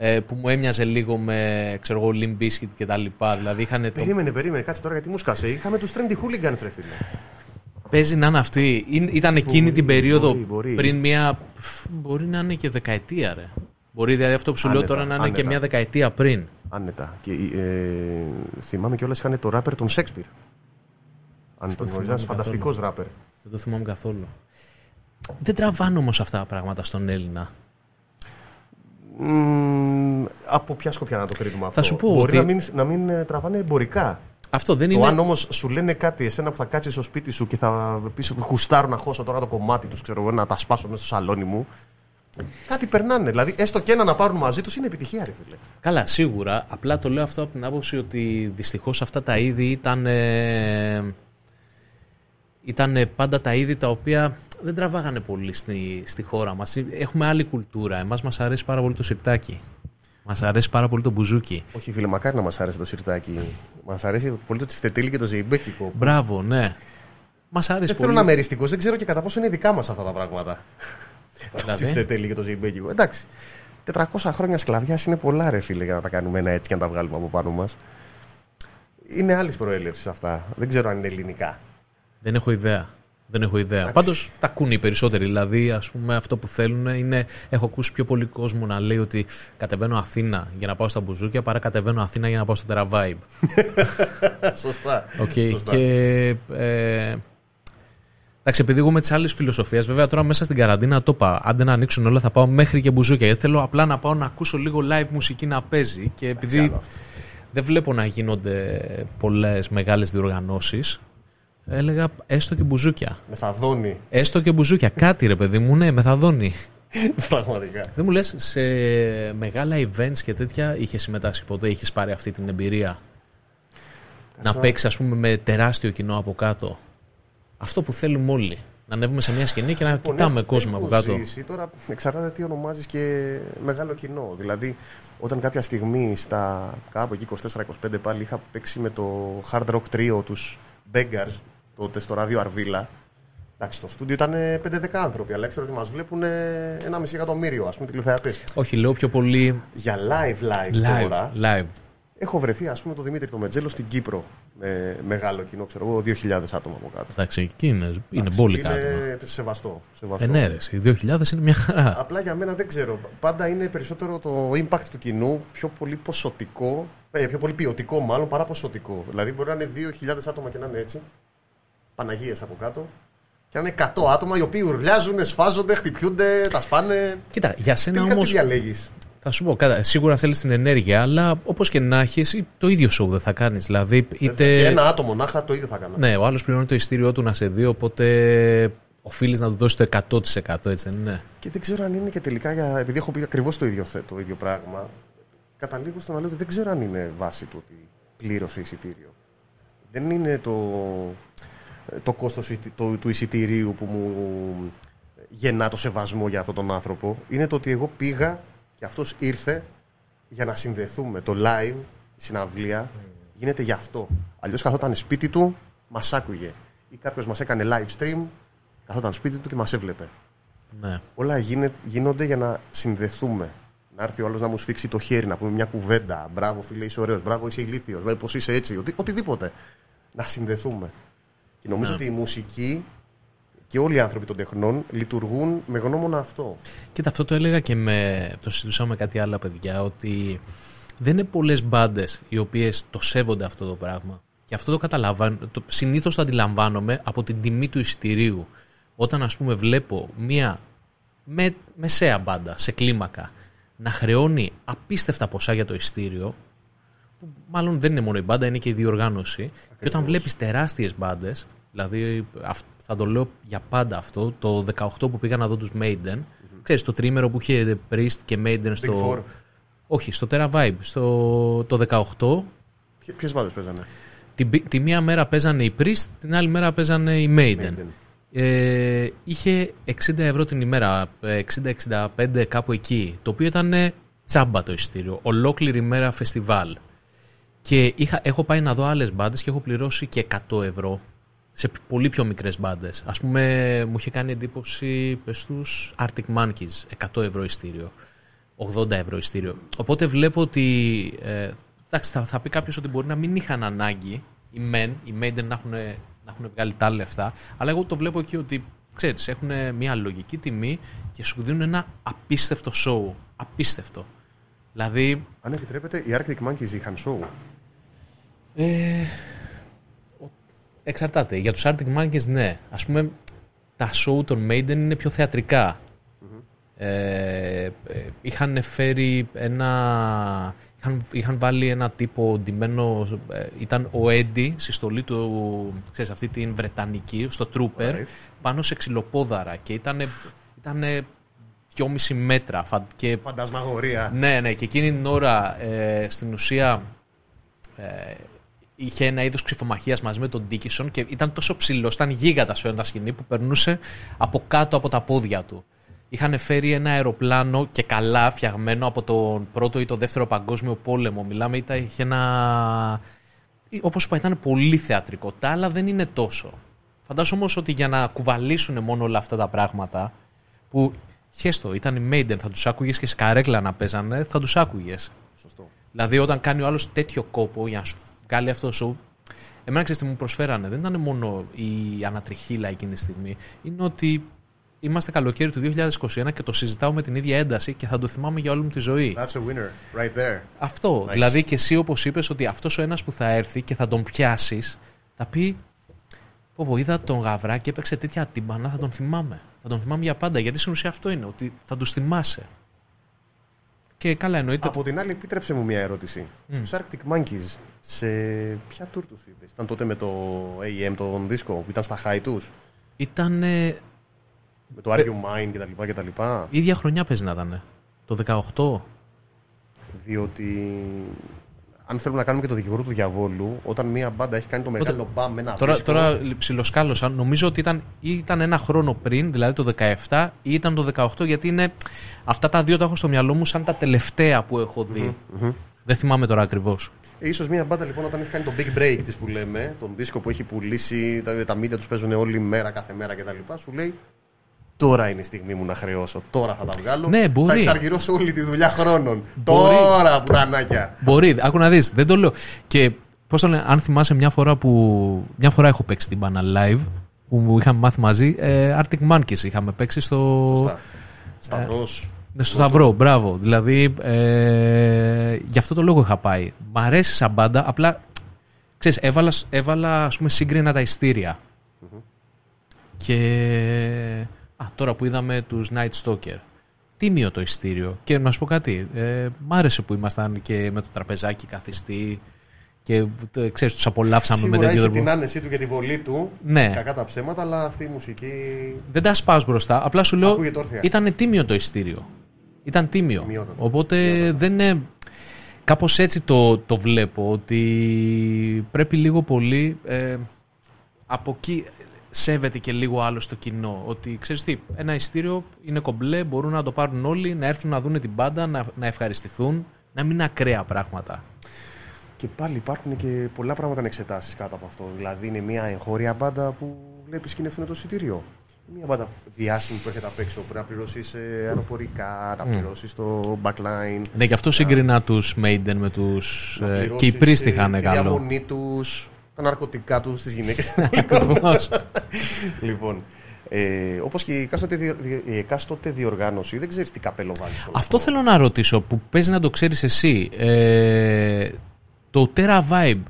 Μμμ. Ε, που μου έμοιαζε λίγο με, ξέρω εγώ, Limp Bizkit και τα λοιπά. Δηλαδή είχαν το... Περίμενε, περίμενε, κάτσε τώρα γιατί μου σκάσε. Είχαμε τους Trendy Hooligans, ρε φίλε. Παίζει να είναι αυτή. Είναι- Ήταν εκείνη Μπορεί, την περίοδο μπορεί, μπορεί. πριν μία. πφ, Μπορεί να είναι και δεκαετία, ρε. Μπορεί δηλαδή αυτό που σου λέω Άνετα, τώρα να είναι και άνετα. μία δεκαετία πριν. Άνετα. Και, ε, θυμάμαι κιόλας είχαν το ράπερ τον Σέξπιρ. Αν τον θυμάμαι γνωρίζει, φανταστικός ράπερ. Δεν το θυμάμαι καθόλου. Δεν τραβάνε όμως αυτά τα πράγματα στον Έλληνα. Μμμ, από ποια σκοπιά να το κρίνουμε αυτό; σου πω Μπορεί ότι- να μην, να μην ε, τραβάνε εμπορικά. Αυτό δεν Το είναι. αν όμως σου λένε κάτι, εσένα που θα κάτσεις στο σπίτι σου και θα πεις χουστάρω να χώσω τώρα το κομμάτι τους, ξέρω εγώ, να τα σπάσω μέσα στο σαλόνι μου. Κάτι περνάνε. Δηλαδή, έστω και ένα να πάρουν μαζί τους είναι επιτυχία, ρε φίλε. Καλά, σίγουρα. Απλά το λέω αυτό από την άποψη ότι δυστυχώς αυτά τα είδη ήταν. ε, ήταν πάντα τα είδη τα οποία δεν τραβάγανε πολύ στη, στη χώρα μας. Έχουμε άλλη κουλτούρα. Εμάς μας αρέσει πάρα πολύ το σιρτάκι. Μας αρέσει πάρα πολύ το μπουζούκι. Όχι, φίλε, μακάρι να μας άρεσε το σιρτάκι. Μας αρέσει πολύ το τσιστετήλι και το ζεϊμπέκικο. Μπράβο, ναι. Μας αρέσει Δεν θέλω πολύ. να είμαι εριστικός, δεν ξέρω και κατά πόσο είναι δικά μας αυτά τα πράγματα. Το Δηλαδή; τσιστετήλι και το ζεϊμπέκικο. Εντάξει. 400 χρόνια σκλαβιάς είναι πολλά, ρε φίλε, για να τα κάνουμε ένα έτσι και να τα βγάλουμε από πάνω μας. Είναι άλλης προέλευσης αυτά. Δεν ξέρω αν είναι ελληνικά. Δεν έχω ιδέα. Δεν έχω ιδέα. Εντάξει. Πάντως τα ακούνε οι περισσότεροι. Δηλαδή, ας πούμε, αυτό που θέλουν είναι. Έχω ακούσει πιο πολύ κόσμο να λέει ότι κατεβαίνω Αθήνα για να πάω στα μπουζούκια παρά κατεβαίνω Αθήνα για να πάω στο Terra Vibe. Σωστά. Okay. Σωστά. Και. Ε, εντάξει, επειδή εγώ με τις άλλες φιλοσοφίες, βέβαια τώρα μέσα στην καραντίνα το είπα. Άντε να ανοίξουν όλα, θα πάω μέχρι και μπουζούκια. Γιατί θέλω απλά να πάω να ακούσω λίγο live μουσική να παίζει. Και επειδή άλλο αυτό. δεν βλέπω να γίνονται πολλές μεγάλες διοργανώσεις, έλεγα έστω και μπουζούκια. Μεθαδόνη. Έστω και μπουζούκια. Κάτι ρε παιδί μου, ναι, μεθαδόνη. Πραγματικά. Δεν μου λες, σε μεγάλα events και τέτοια είχες συμμετάσχει ποτέ, είχες πάρει αυτή την εμπειρία; Να παίξεις, ας πούμε, με τεράστιο κοινό από κάτω. Αυτό που θέλουμε όλοι. Να ανέβουμε σε μια σκηνή και να Λοιπόν, κοιτάμε έχω- κόσμο έχω από κάτω. Ζήσει, τώρα εξαρτάται τι ονομάζεις και μεγάλο κοινό. Δηλαδή, όταν κάποια στιγμή στα κάπου εκεί 24-25 πάλι είχα παίξει με το hard rock trio τους Beggars, τότε στο ράδιο Αρβίλα. Εντάξει, το στούντιο ήταν 5-10 άνθρωποι, αλλά έξερα ότι μας βλέπουν ένα μισή εκατομμύριο, ας πούμε, τηλεθεατές. Όχι, λέω πιο πολύ Για live, live, live. τώρα, live. έχω βρεθεί, ας πούμε, το Δημήτρη το Μετζέλο στην Κύπρο με μεγάλο κοινό, ξέρω εγώ, 2.000 άτομα από κάτω. Εντάξει, εκεί είναι, είναι πολύ κάτω. Είναι σεβαστό. σεβαστό. Ε, ναι, ρε, οι 2.000 είναι μια χαρά. Απλά για μένα δεν ξέρω. Πάντα είναι περισσότερο το impact του κοινού πιο πολύ ποσοτικό, ε, πιο πολύ ποιοτικό μάλλον παρά ποσοτικό. Δηλαδή μπορεί να είναι 2.000 άτομα και να είναι έτσι. Παναγίες από κάτω. Και να είναι 100 άτομα οι οποίοι ουρλιάζουν, σφάζονται, χτυπιούνται, τα σπάνε. Κοίτα, για σένα Τελικά όμω. τι διαλέγεις; Θα σου πω, κατά, σίγουρα θέλεις την ενέργεια, αλλά όπως και να έχεις, το ίδιο show δεν θα κάνεις. Δηλαδή, είτε. Και ένα άτομο να είχα το ίδιο θα έκανα. Ναι, ο άλλος πληρώνει το ειστήριό του να σε δει, οπότε οφείλεις να του δώσεις το 100% έτσι δεν είναι. Και δεν ξέρω αν είναι και τελικά, για, επειδή έχω πει ακριβώς το ίδιο, θε- το ίδιο πράγμα, καταλήγω στο να λέω ότι δεν ξέρω αν είναι βάση του ότι πλήρωσε εισιτήριο. Δεν είναι το, το κόστος εισι- το- του εισιτηρίου που μου γεννά το σεβασμό για αυτόν τον άνθρωπο. Είναι το ότι εγώ πήγα και αυτός ήρθε για να συνδεθούμε. Το live, η συναυλία, γίνεται γι' αυτό. Αλλιώς καθόταν σπίτι του, μας άκουγε. Ή κάποιος μας έκανε live stream, καθόταν σπίτι του και μας έβλεπε. Ναι. Όλα γίνε- γίνονται για να συνδεθούμε. Να έρθει ο άλλος να μου σφίξει το χέρι, να πούμε μια κουβέντα. Μπράβο, φίλε, είσαι ωραίος. Μπράβο, είσαι ηλίθιος. Πώς είσαι έτσι. Οτι, οτιδήποτε. Να συνδεθούμε. Και νομίζω Ναι. ότι η μουσική και όλοι οι άνθρωποι των τεχνών λειτουργούν με γνώμονα αυτό. Κοίτα, αυτό το έλεγα και με. Το συζητούσαμε με κάτι άλλα παιδιά, ότι δεν είναι πολλές μπάντες οι οποίες το σέβονται αυτό το πράγμα. Και αυτό το καταλαβαίνω. Το, Συνήθως το αντιλαμβάνομαι από την τιμή του εισιτηρίου. Όταν, ας πούμε, βλέπω μία με, μεσαία μπάντα σε κλίμακα να χρεώνει απίστευτα ποσά για το εισιτήριο, που μάλλον δεν είναι μόνο η μπάντα, είναι και η διοργάνωση. Και όταν βλέπεις τεράστιες μπάντες, δηλαδή αυ- θα το λέω για πάντα αυτό, το 18 που πήγα να δω τους Maiden, ξέρεις το τρίμερο που είχε Priest και Maiden Big στο. Four. Όχι, στο Terra Vibe. Στο το 18, Ποιες μπάδε παίζανε; τη, τη μία μέρα παίζανε οι Priest, την άλλη μέρα παίζανε οι Maiden. Maiden. Ε, είχε 60 ευρώ την ημέρα, ε, 60-65 κάπου εκεί, το οποίο ήταν τσάμπα το εισιτήριο, ολόκληρη μέρα φεστιβάλ. Και είχα, έχω πάει να δω άλλες μπάντες και έχω πληρώσει και 100 ευρώ σε πολύ πιο μικρές μπάντες. Ας πούμε, μου είχε κάνει εντύπωση, πες τους, Arctic Monkeys, 100 ευρώ εισιτήριο, 80 ευρώ εισιτήριο. Οπότε βλέπω ότι, ε, εντάξει, θα, θα πει κάποιος ότι μπορεί να μην είχαν ανάγκη οι men, οι Maiden να έχουν, να έχουν βγάλει τα λεφτά, αλλά εγώ το βλέπω εκεί ότι, ξέρεις, έχουν μια λογική τιμή και σου δίνουν ένα απίστευτο show. Απίστευτο. Δηλαδή, Αν επιτρέπετε, οι Arctic Monkeys είχαν show; ε, ο- εξαρτάται. Για τους Arctic Monkeys ναι. Ας πούμε τα show των Maiden είναι πιο θεατρικα Ε, ε, είχαν φέρει ένα... Είχαν, είχαν βάλει ένα τύπο ντυμένο... ε, ήταν ο Έντι στη στολή του... Ξέρεις, αυτή την Βρετανική, στο Trooper, Right. πάνω σε ξυλοπόδαρα και ήταν... Ήτανε 2,5 μέτρα φα- και Φαντασμαγορία. ναι, ναι, και εκείνη την ώρα ε, στην ουσία ε, είχε ένα είδος ξυφομαχίας μαζί με τον Ντίκισον και ήταν τόσο ψηλός, ήταν γίγαντας φαίνοντα σκηνή που περνούσε από κάτω από τα πόδια του. Είχαν φέρει ένα αεροπλάνο και καλά φτιαγμένο από τον πρώτο ή τον δεύτερο παγκόσμιο πόλεμο. Μιλάμε, ήταν, είχε ένα. Όπως είπα, ήταν πολύ θεατρικό. Τα άλλα δεν είναι τόσο. Φαντάζομαι όμως ότι για να κουβαλήσουν μόνο όλα αυτά τα πράγματα που χέστο, ήταν οι Maiden, θα τους άκουγες και σε καρέκλα να παίζανε, θα τους άκουγες. Σωστό. Δηλαδή, όταν κάνει ο άλλος τέτοιο κόπο για να σου βγάλει αυτό το show. Εμένα ξέρεις τι μου προσφέρανε. Δεν ήταν μόνο η ανατριχίλα εκείνη τη στιγμή. Είναι ότι είμαστε καλοκαίρι του 2021 και το συζητάω με την ίδια ένταση και θα το θυμάμαι για όλη μου τη ζωή. That's a winner, right there. Αυτό. Nice. Δηλαδή και εσύ όπως είπες ότι αυτός ο ένας που θα έρθει και θα τον πιάσεις, θα πει. Πω, πω, είδα τον Γαβρά και έπαιξε τέτοια τύμπανα, θα τον θυμάμαι. Θα τον θυμάμαι για πάντα. Γιατί στην ουσία αυτό είναι, ότι θα τους θυμάσαι. Και καλά εννοείται. Από την άλλη, επίτρεψε μου μια ερώτηση. Τους Arctic Monkeys, σε ποια tour τους είδες; Ήταν τότε με το AM, τον δίσκο, που ήταν στα high τους; Ήταν. Με το Are You Mine κτλ. κτλ. ίδια χρονιά παίζει να ήταν. Το 18. Διότι αν θέλουμε να κάνουμε και το δικηγόρο του διαβόλου, όταν μια μπάντα έχει κάνει το μεγάλο μπαμ με ένα Τώρα, δίσκο, τώρα ψιλοσκάλωσα. Νομίζω ότι ήταν, ή ήταν ένα χρόνο πριν, δηλαδή το 17, ή ήταν το 18, γιατί είναι. Αυτά τα δύο τα έχω στο μυαλό μου σαν τα τελευταία που έχω δει. Δεν θυμάμαι τώρα ακριβώς. Ε, ίσως μια μπάντα λοιπόν όταν έχει κάνει το big break της που λέμε, τον δίσκο που έχει πουλήσει, τα, τα media τους παίζουν όλη μέρα, κάθε μέρα κτλ. Σου λέει τώρα είναι η στιγμή μου να χρεώσω, τώρα θα τα βγάλω. Ναι, μπορεί. Θα εξαργυρώσω όλη τη δουλειά χρόνων. Μπορεί. Τώρα, πουρανάκια. Μπορεί, άκου να δεις, δεν το λέω. Και Πώς το λένε, αν θυμάσαι μια φορά που. Μια φορά έχω παίξει την μπάνα live που είχαμε μάθει μαζί. Ε, Arctic Monkeys είχαμε παίξει στο. Σωστά. Σταυρός. Ναι, στο Σταυρό, μπράβο. Δηλαδή, ε, γι' αυτό το λόγο είχα πάει. Μ' αρέσει σαν μπάντα, απλά ξέρεις, έβαλα, έβαλα ας πούμε, σύγκρινα τα ειστήρια. Και α, τώρα που είδαμε τους Night Stalker, τίμιο το ειστήριο; Και να σου πω κάτι, ε, μ' άρεσε που ήμασταν και με το τραπεζάκι καθιστή και ε, ξέρεις, τους απολαύσαμε Σίγουρα με τέτοιο έχει τρόπο. την άνεσή του και τη βολή του. Ναι. Κακά τα ψέματα, αλλά αυτή η μουσική. Δεν τα σπάς μπροστά. Απλά σου λέω Ακούγεται όρθια. ήταν τίμιο το ειστήριο. Ήταν τίμιο. Τιμιότατο. Οπότε δεν είναι. Κάπως έτσι το, το βλέπω ότι πρέπει λίγο πολύ ε, από εκεί σέβεται και λίγο άλλο στο κοινό. Ότι ξέρεις τι, ένα ειστήριο είναι κομπλέ, μπορούν να το πάρουν όλοι, να έρθουν να δουν την μπάντα, να, να ευχαριστηθούν, να μην είναι ακραία πράγματα. Και πάλι υπάρχουν και πολλά πράγματα να εξετάσεις κάτω από αυτό. Δηλαδή, είναι μια εγχώρια μπάντα που βλέπεις και είναι φθηνό το εισιτήριο. Μια μπάντα διάσημη που έρχεται απ' έξω. Πρέπει να πληρώσεις αεροπορικά, να πληρώσεις το backline. Ναι, γι' αυτό σύγκρινα τους Maiden με τους... να Ε, πληρώσεις, και οι Priest ε, είχαν Τη καλό. διαμονή τους, τα ναρκωτικά τους, τι γυναίκες. Ακριβώς. λοιπόν, ε, όπως και η εκάστοτε, διο- διο- η εκάστοτε διοργάνωση, δεν ξέρεις τι καπέλο βάλεις. Αυτό θέλω να ρωτήσω που παίζει να το ξέρεις εσύ. Ε, το Terra Vibe,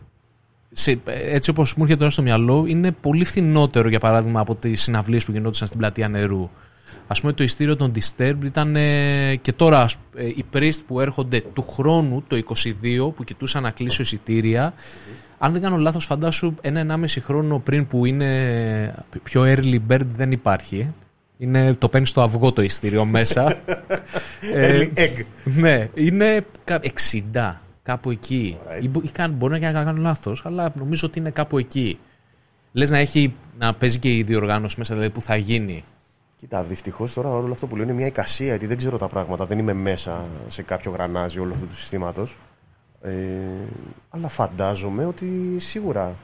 σε, έτσι όπως μου έρχεται τώρα στο μυαλό, είναι πολύ φθηνότερο για παράδειγμα από τις συναυλίες που γινόντουσαν στην πλατεία νερού. Ας πούμε το ειστήριο των Disturbed ήταν ε, και τώρα ας- ε, οι Priest που έρχονται του χρόνου το 22 που κοιτούσαν να κλείσω εισιτήρια αν δεν κάνω λάθος φαντάσου ένα-ενάμιση χρόνο πριν που είναι πιο early bird δεν υπάρχει είναι, το παίρνεις στο αυγό το ειστήριο μέσα Ε, Early egg. ναι, είναι κα- 60, κάπου εκεί. Alright. Ή, μπο- ή καν- μπορεί να κάνω λάθος, αλλά νομίζω ότι είναι κάπου εκεί. Λες να, έχει, να παίζει και η διοργάνωση μέσα, δηλαδή που θα γίνει. Κοίτα, δυστυχώς τώρα όλο αυτό που λέω είναι μια εικασία, γιατί δεν ξέρω τα πράγματα. Δεν είμαι μέσα σε κάποιο γρανάζι όλου αυτού του συστήματος. Ε, αλλά φαντάζομαι ότι σίγουρα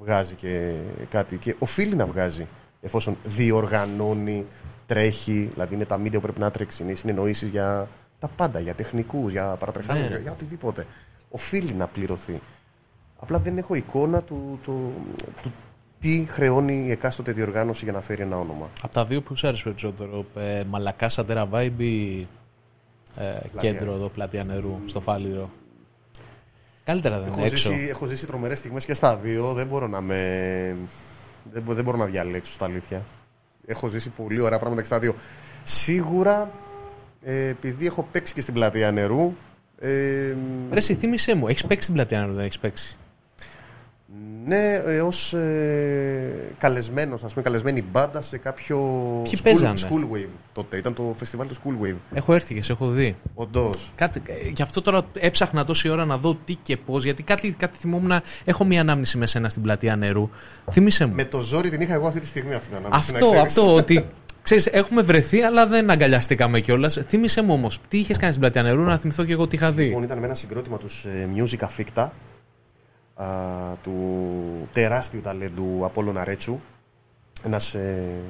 βγάζει και κάτι και οφείλει να βγάζει εφόσον διοργανώνει, τρέχει, δηλαδή είναι τα media που πρέπει να τρέξει, είναι οι συνεννοήσεις για τα πάντα, για τεχνικούς, για παρατρεχάνους, Ναι. για, για οτιδήποτε. Οφείλει να πληρωθεί. Απλά δεν έχω εικόνα του, του, του τι χρεώνει η εκάστοτε διοργάνωση για να φέρει ένα όνομα. Από τα δύο που σου άρεσε περισσότερο, ε, Μαλακάς Σαντέρα Vibe ή ε, κέντρο εδώ, πλατεία νερού, στο Φάληρο; Καλύτερα δεν είναι Έχω έξω. ζήσει, έχω ζήσει τρομερές στιγμές και στα δύο. Δεν μπορώ να με... Δεν, μπο- δεν μπορώ να διαλέξω στα αλήθεια. Έχω ζήσει πολύ ωραία πράγματα και στα δύο. Σίγουρα, ε, επειδή έχω παίξει και στην πλατεία νερού, ε, Ρε, εσύ, θύμισέ μου, έχεις παίξει στην πλατεία νερού, δεν έχεις παίξει; Ναι, ε, ως ε, καλεσμένος, ας πούμε, καλεσμένη μπάντα σε κάποιο Ποιοι school, παίζανε; school Wave τότε. Ήταν το φεστιβάλ του School Wave. Έχω έρθει και σε έχω δει. Όντως. Κάτι, ε, γι' αυτό τώρα έψαχνα τόση ώρα να δω τι και πώς. Γιατί κάτι, κάτι θυμόμουν. Έχω μία ανάμνηση με σένα στην πλατεία νερού. Θύμησε μου. Με το ζόρι την είχα εγώ αυτή τη στιγμή αυτή την ανάμεση, να αυτό, ξέρεις. αυτό. Ότι ξέρεις, έχουμε βρεθεί, αλλά δεν αγκαλιαστήκαμε κιόλας. Θύμησε μου όμως, τι είχες κάνει στην πλατεία νερού, να θυμηθώ και εγώ τι είχα δει. Λοιπόν, ήταν με ένα συγκρότημα τους ε, Music Affecta α, του τεράστιου ταλέντου Απόλλωνα Ρέτσου. Ένας ε,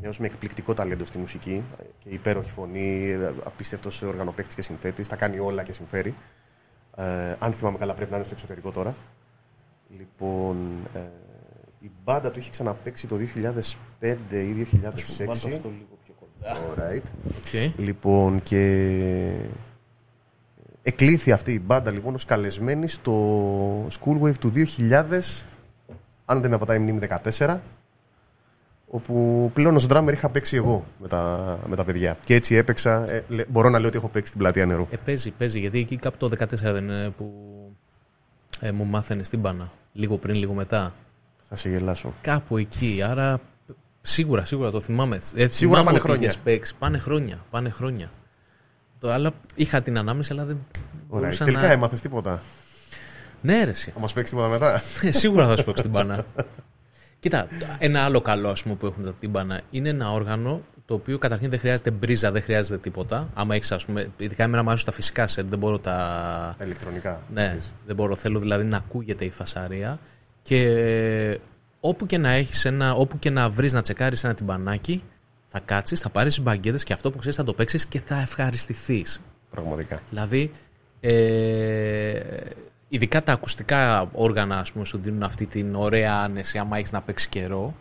νέος με εκπληκτικό ταλέντο στη μουσική ε, και υπέροχη φωνή, ε, απίστευτος οργανοπαίκτης και συνθέτης, τα κάνει όλα και συμφέρει. Ε, αν θυμάμαι καλά πρέπει να είναι στο εξωτερικό τώρα. Λοιπόν, ε, η μπάντα του είχε ξαναπαίξει το 2005 ή 2006. Alright. Okay. Λοιπόν, και εκλήθη αυτή η μπάντα λοιπόν ως καλεσμένη στο Schoolwave του 2000, αν δεν με απατάει η μνήμη 14, όπου πλέον ως drummer είχα παίξει εγώ με τα, με τα παιδιά. Και έτσι έπαιξα, ε, λέ- μπορώ να λέω ότι έχω παίξει στην πλατεία νερού. Ε, παίζει, παίζει. Γιατί εκεί κάπου το 14 δεν είναι που ε, μου μάθαινε στην μπάνα. Λίγο πριν, λίγο μετά. Θα σε γελάσω. Κάπου εκεί. Άρα σίγουρα, σίγουρα το θυμάμαι. Ε, Σίγουρα θυμάμαι πάνε ότι χρόνια. είχες παίξει. Πάνε χρόνια. Πάνε χρόνια. Το άλλο είχα την ανάμεση, αλλά δεν Ωραία. μπορούσα Τελικά να... έμαθες τίποτα. Ναι, ρε, εσύ. Θα μας παίξεις τίποτα μετά. Ε, Σίγουρα θα σου παίξει την μπάνα. Κοίτα, ένα άλλο καλό ας πούμε, που έχουν τα τύμπανα είναι ένα όργανο το οποίο καταρχήν δεν χρειάζεται μπρίζα, δεν χρειάζεται τίποτα. Άμα έχεις, ας πούμε, ειδικά εμένα μου αρέσουν τα φυσικά σετ, δεν μπορώ τα. Τα ηλεκτρονικά. Ναι, δεν μπορώ. Θέλω δηλαδή να ακούγεται η φασαρία και όπου και να έχεις ένα, όπου και να βρεις να τσεκάρεις ένα τυμπανάκι, θα κάτσεις, θα πάρεις τις μπαγκέτες και αυτό που ξέρεις θα το παίξεις και θα ευχαριστηθείς. Πραγματικά. Δηλαδή, ε, ειδικά τα ακουστικά όργανα ας πούμε, σου δίνουν αυτή την ωραία άνεση άμα έχεις να παίξεις καιρό.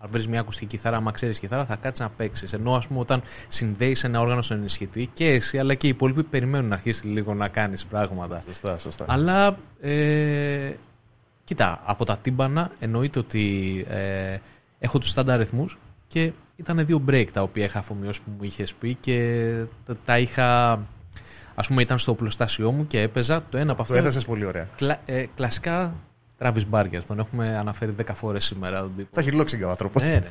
Αν βρεις μια ακουστική κιθάρα, άμα ξέρεις κιθάρα, θα κάτσεις να παίξεις. Ενώ ας πούμε, όταν συνδέεις ένα όργανο στον ενισχυτή και εσύ αλλά και οι υπόλοιποι περιμένουν να αρχίσεις λίγο να κάνεις πράγματα. Σωστά, σωστά. Αλλά ε, κοίτα, από τα τύμπανα εννοείται ότι ε, έχω τους στάντα αριθμούς και ήταν δύο break τα οποία είχα αφομοιώσει που μου είχες πει και τα, τα είχα. Α πούμε, ήταν στο οπλοστάσιό μου και έπαιζα το ένα από Το αυτά. έδεσες πολύ ωραία. Κλα, ε, κλασικά Travis Barker. Τον έχουμε αναφέρει 10 φορές σήμερα. τον τύπο. Θα έχει λόξιγκα ο άνθρωπος. ναι, ρε.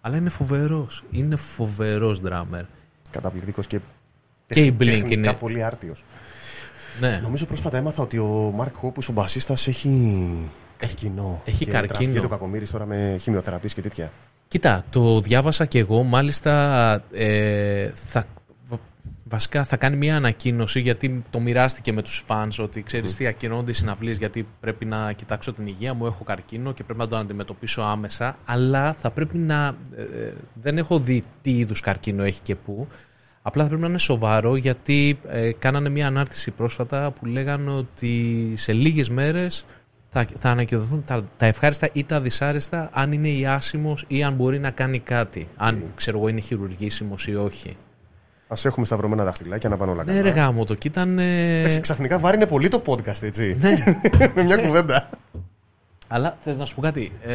Αλλά είναι φοβερός. Είναι φοβερός drummer. Καταπληκτικός και. Και η Blink τεχνικά είναι. πολύ άρτιος. Ναι. Νομίζω πρόσφατα έμαθα ότι ο Μάρκ Χόπου, ο μπασίστας, έχει καρκίνο. έχει και καρκίνο. τραφιέται το κακομοίρη τώρα με χημειοθεραπείες και τέτοια. Κοίτα, το διάβασα και εγώ. Μάλιστα, ε, θα, βα- βασικά θα κάνει μια ανακοίνωση γιατί το μοιράστηκε με τους φανς ότι ξέρεις τι ακυρώνονται οι συναυλίες γιατί πρέπει να κοιτάξω την υγεία μου, έχω καρκίνο και πρέπει να το αντιμετωπίσω άμεσα αλλά θα πρέπει να... ε, ε, δεν έχω δει τι είδους καρκίνο έχει και πού Απλά θα πρέπει να είναι σοβαρό γιατί ε, κάνανε μια ανάρτηση πρόσφατα που λέγανε ότι σε λίγες μέρες θα, θα ανακοινωθούν τα, τα ευχάριστα ή τα δυσάρεστα αν είναι ιάσιμος ή αν μπορεί να κάνει κάτι. Αν ξέρω εγώ είναι χειρουργήσιμος ή όχι. Α έχουμε σταυρωμένα δαχτυλάκια να πάνε όλα Ναι καλά. ρε γάμο το και ήταν... ε, Εντάξει, ξαφνικά βάρινε πολύ το podcast, έτσι. ναι. με μια κουβέντα. Αλλά θες να σου πω κάτι. Ε,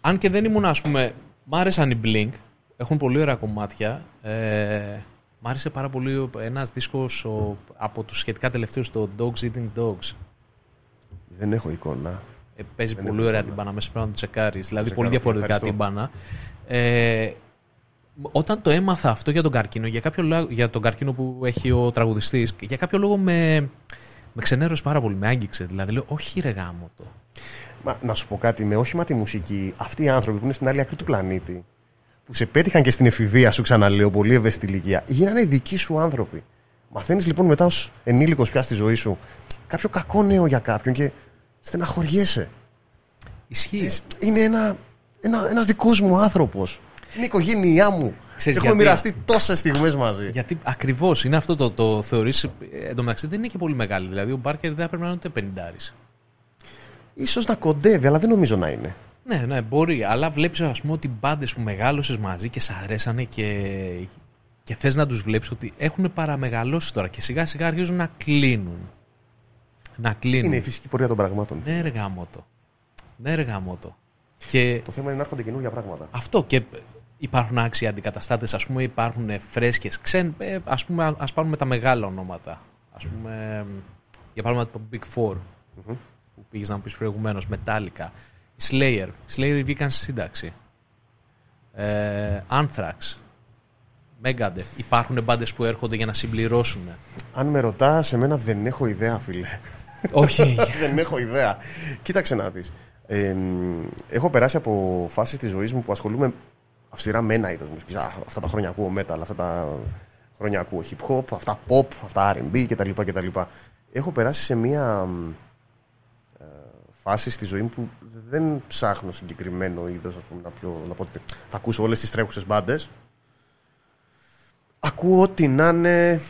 αν και δεν ήμουν, ας πούμε, μ' άρεσαν οι Blink, έχουν πολύ ωραία κομμάτια. Ε, μ' άρεσε πάρα πολύ ένας δίσκος ο, από τους σχετικά τελευταίους, το Dogs Eating Dogs. Δεν έχω εικόνα. Ε, παίζει Δεν πολύ έχω ωραία εικόνα. τύμπανα μέσα πρέπει να το τσεκάρεις. Δηλαδή τσεκάρω, πολύ διαφορετικά ευχαριστώ. τύμπανα. Ε, όταν το έμαθα αυτό για τον καρκίνο, για, κάποιο, λά- για τον καρκίνο που έχει ο τραγουδιστής, για κάποιο λόγο με, με ξενέρωσε πάρα πολύ, με άγγιξε. Δηλαδή λέω, όχι ρε γάμο το. Μα, να σου πω κάτι, με όχι μα τη μουσική, αυτοί οι άνθρωποι που είναι στην άλλη άκρη του πλανήτη, που σε πέτυχαν και στην εφηβεία σου, ξαναλέω, πολύ ευαίσθητη ηλικία, γίνανε οι δικοί σου άνθρωποι. Μαθαίνεις λοιπόν μετά ως ενήλικος πια στη ζωή σου κάποιο κακό νέο για κάποιον και στεναχωριέσαι. Ισχύει. Είναι ένα, ένα, ένας δικός μου άνθρωπος. Είναι η οικογένειά μου. Ξέρεις Έχουμε γιατί; μοιραστεί τόσες στιγμές μαζί. Γιατί ακριβώς είναι αυτό το, το θεωρείς. Εν τω μεταξύ δεν είναι και πολύ μεγάλη. Δηλαδή ο Μπάρκερ δεν θα πρέπει να είναι ούτε 50. Ίσως να κοντεύει, αλλά δεν νομίζω να είναι. Ναι, ναι, μπορεί. Αλλά βλέπεις, ας πούμε, ότι μπάντες που μεγάλωσες μαζί και σ' αρέσανε και, και θες να τους βλέπεις ότι έχουν παραμεγαλώσει τώρα και σιγά σιγά αρχίζουν να κλείνουν. Να κλείνουν. Είναι η φυσική πορεία των πραγμάτων. Ναι, ρε γαμότο. Ναι, ρε γαμότο. Και Το θέμα είναι να έρχονται καινούργια πράγματα. αυτό και υπάρχουν άξιοι αντικαταστάτες, ας πούμε, υπάρχουν φρέσκες ξέν. ε, ας πούμε, α πάρουμε τα μεγάλα ονόματα. Α πούμε, για παράδειγμα το Big Four που πήγες να μου πεις προηγουμένως, Metallica. Η Slayer. Η Slayer βγήκαν στη σύνταξη. Ε, Anthrax. Megadeth. Υπάρχουν μπάντες που έρχονται για να συμπληρώσουν. Αν με ρωτάς, σε μένα δεν έχω ιδέα, φίλε. Όχι. δεν έχω ιδέα. Κοίταξε να δεις. Ε, έχω περάσει από φάση της ζωής μου που ασχολούμαι αυστηρά με ένα είδος μουσικής. Α, αυτά τα χρόνια ακούω metal, αυτά τα χρόνια ακούω hip hop, αυτά pop, αυτά R&B κτλ. κτλ. Έχω περάσει σε μία μ, ε, φάση στη ζωή μου που δεν ψάχνω συγκεκριμένο είδος, ας πούμε, να, πιο, να πω ότι θα ακούσω όλες τις τρέχουσες μπάντες. Ακούω ό,τι να είναι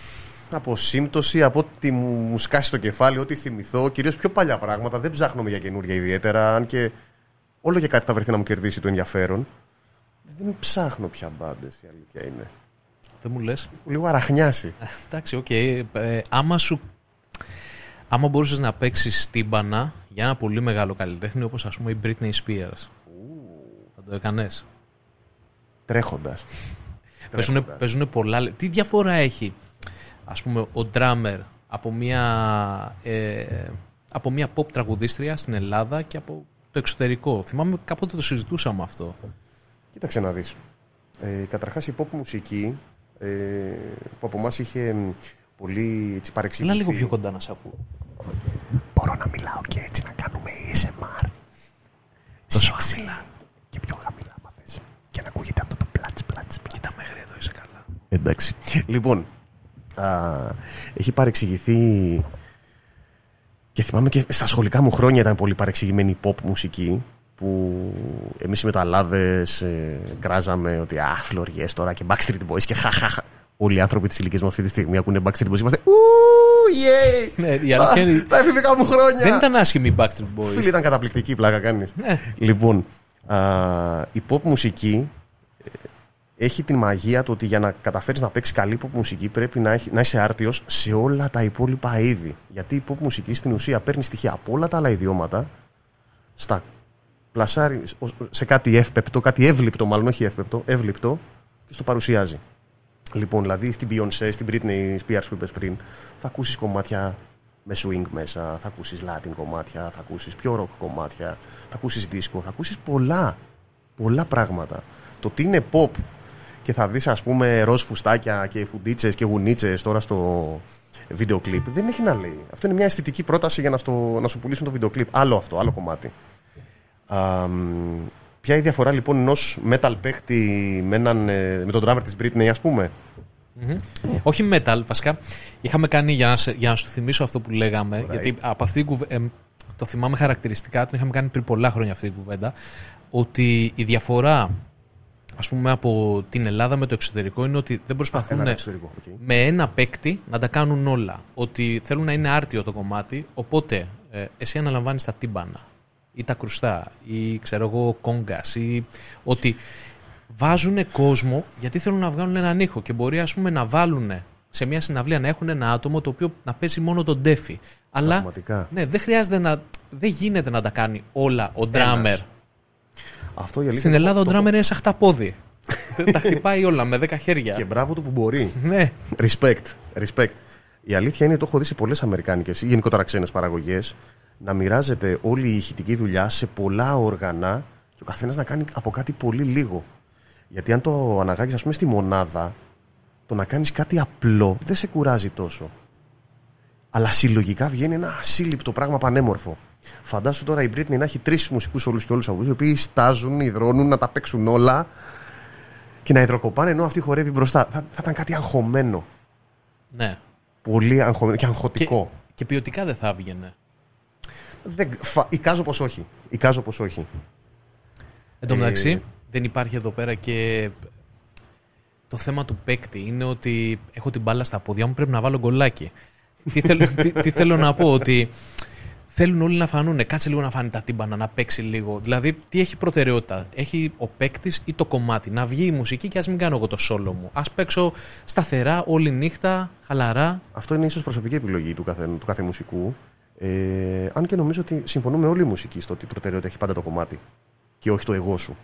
από σύμπτωση, από ό,τι μου, μου σκάσει το κεφάλι, ό,τι θυμηθώ. Κυρίως πιο παλιά πράγματα. Δεν ψάχνω για καινούργια ιδιαίτερα. Αν και όλο και κάτι θα βρεθεί να μου κερδίσει το ενδιαφέρον. Δεν ψάχνω πια μπάντες, η αλήθεια είναι. Δεν μου λες. Έχω Λίγο αραχνιάσει. Εντάξει, οκ. Ε, άμα σου. Άμα μπορούσες να παίξεις τύμπανα για ένα πολύ μεγάλο καλλιτέχνη όπως ας πούμε η Britney Spears. Θα το έκανες. Τρέχοντας. Παίζουν, παίζουνε πολλά. λε- Τι διαφορά έχει, ας πούμε, ο drummer από μια, ε, από μια pop τραγουδίστρια στην Ελλάδα και από το εξωτερικό. Θυμάμαι κάποτε το συζητούσαμε αυτό. Κοίταξε να δεις. Ε, Καταρχάς η pop μουσική ε, που από εμάς είχε μ, πολύ έτσι, Έλα παρεξηγηθεί. λίγο πιο κοντά να σε ακούω. Μπορώ να μιλάω και έτσι να κάνουμε ASMR. Τόσο Σεξι. Και πιο χαμηλά, μα θες. Και να ακούγεται αυτό το πλάτς, πλάτς, πλάτς. Κοίτα μέχρι εδώ είσαι καλά. Εντάξει. Λοιπόν, α, έχει παρεξηγηθεί και θυμάμαι και στα σχολικά μου χρόνια ήταν πολύ παρεξηγημένη η pop μουσική που εμείς οι μεταλλάδες ε, γκράζαμε ότι α, φλωριές τώρα και Backstreet Boys και χαχαχα. Όλοι οι άνθρωποι της ηλικίας μου αυτή τη στιγμή ακούνε Backstreet Boys είμαστε ου, Yay! Ναι, η αλήθεια είναι- Τα εφηβικά μου χρόνια! Δεν ήταν άσχημη η Backstreet Boys. Φίλοι, ήταν καταπληκτική η πλάκα κάνεις. Ναι. Λοιπόν, α, η pop μουσική ε, έχει την μαγεία του ότι για να καταφέρεις να παίξεις καλή pop μουσική πρέπει να, έχει, να είσαι άρτιος σε όλα τα υπόλοιπα είδη. Γιατί η pop μουσική στην ουσία παίρνει στοιχεία από όλα τα άλλα ιδιώματα, στα πλασάρει ως- σε κάτι εύπεπτο, κάτι εύληπτο μάλλον, όχι εύπεπτο, εύληπτο και στο παρουσιάζει. Λοιπόν, δηλαδή στην Beyoncé, στην Britney Spears που είπες πριν, θα ακούσεις κομμάτια με swing μέσα, θα ακούσεις Latin κομμάτια, θα ακούσεις πιο rock κομμάτια, θα ακούσεις disco, θα ακούσεις πολλά, πολλά πράγματα. Το τι είναι pop και θα δεις ας πούμε ροζ φουστάκια και φουντίτσες και γουνίτσες τώρα στο βίντεο κλιπ δεν έχει να λέει. Αυτό είναι μια αισθητική πρόταση για να, στο, να σου πουλήσουν το βίντεο κλιπ. Άλλο αυτό, άλλο κομμάτι. Α, μ, ποια είναι η διαφορά λοιπόν ενός metal παίχτη με, έναν, ε, με τον drummer της Britney ας πούμε; Μμμ. Όχι metal, βασικά. Είχαμε κάνει, για να, σε- για να σου θυμίσω αυτό που λέγαμε, γιατί από αυτή την κουβε- εμ, το θυμάμαι χαρακτηριστικά, την είχαμε κάνει πριν πολλά χρόνια αυτή την κουβέντα, ότι η διαφορά ας πούμε από την Ελλάδα με το εξωτερικό είναι ότι δεν προσπαθούν Ένα εξωτερικό. οκ. με ένα παίκτη να τα κάνουν όλα. Ότι θέλουν να είναι άρτιο το κομμάτι, οπότε ε, εσύ αναλαμβάνεις τα τύμπανα ή τα κρουστά ή ξέρω εγώ κόγκας ή ότι βάζουν κόσμο γιατί θέλουν να βγάλουν έναν ήχο και μπορεί ας πούμε να βάλουν σε μια συναυλία να έχουν ένα άτομο το οποίο να παίζει μόνο τον τέφι. Αλλά Πραγματικά. ναι, δεν χρειάζεται να. Δεν γίνεται να τα κάνει όλα ο ντράμερ. Αυτό η αλήθεια Στην το- Ελλάδα ο το- ντράμερ είναι σαν χταπόδι. τα χτυπάει όλα με 10 χέρια. Και μπράβο του που μπορεί. Ναι. Respect. Respect. Η αλήθεια είναι, το έχω δει σε πολλές Αμερικάνικες ή γενικότερα ξένες παραγωγές, να μοιράζεται όλη η ηχητική δουλειά σε πολλά όργανα και ο καθένας να κάνει από κάτι πολύ λίγο. Γιατί αν το αναγάγεις, ας πούμε, στη μονάδα, το να κάνεις κάτι απλό δεν σε κουράζει τόσο. Αλλά συλλογικά βγαίνει ένα ασύλληπτο πράγμα πανέμορφο. Φαντάσου τώρα η Britney να έχει τρεις μουσικούς όλους και όλους αυτού, οι οποίοι στάζουν, υδρώνουν, να τα παίξουν όλα και να υδροκοπάνε ενώ αυτή χορεύει μπροστά. Θα, θα ήταν κάτι αγχωμένο. ναι. Πολύ αγχωμένο και Και, αγχωτικό. και ποιοτικά δεν θα έβγαινε. Δεν, φα, εικάζω πως όχι. Εικάζω πως όχι. Εν τω Ε, μεταξύ, δεν υπάρχει εδώ πέρα και το θέμα του παίκτη είναι ότι έχω την μπάλα στα πόδια μου, πρέπει να βάλω γκολάκι. τι, θέλω, τι, τι θέλω να πω, ότι θέλουν όλοι να φανούν. Κάτσε λίγο να φάνει τα τύμπανα, να παίξει λίγο. Δηλαδή, τι έχει προτεραιότητα. Έχει ο παίκτης ή το κομμάτι. Να βγει η μουσική και ας μην κάνω εγώ το σόλο μου. Α παίξω σταθερά, όλη νύχτα, χαλαρά. Αυτό είναι ίσως προσωπική επιλογή του κάθε, του κάθε μουσικού. Ε, αν και νομίζω ότι συμφωνούμε όλοι οι μουσικοί στο ότι η προτεραιότητα έχει πάντα το κομμάτι και όχι το εγώ σου.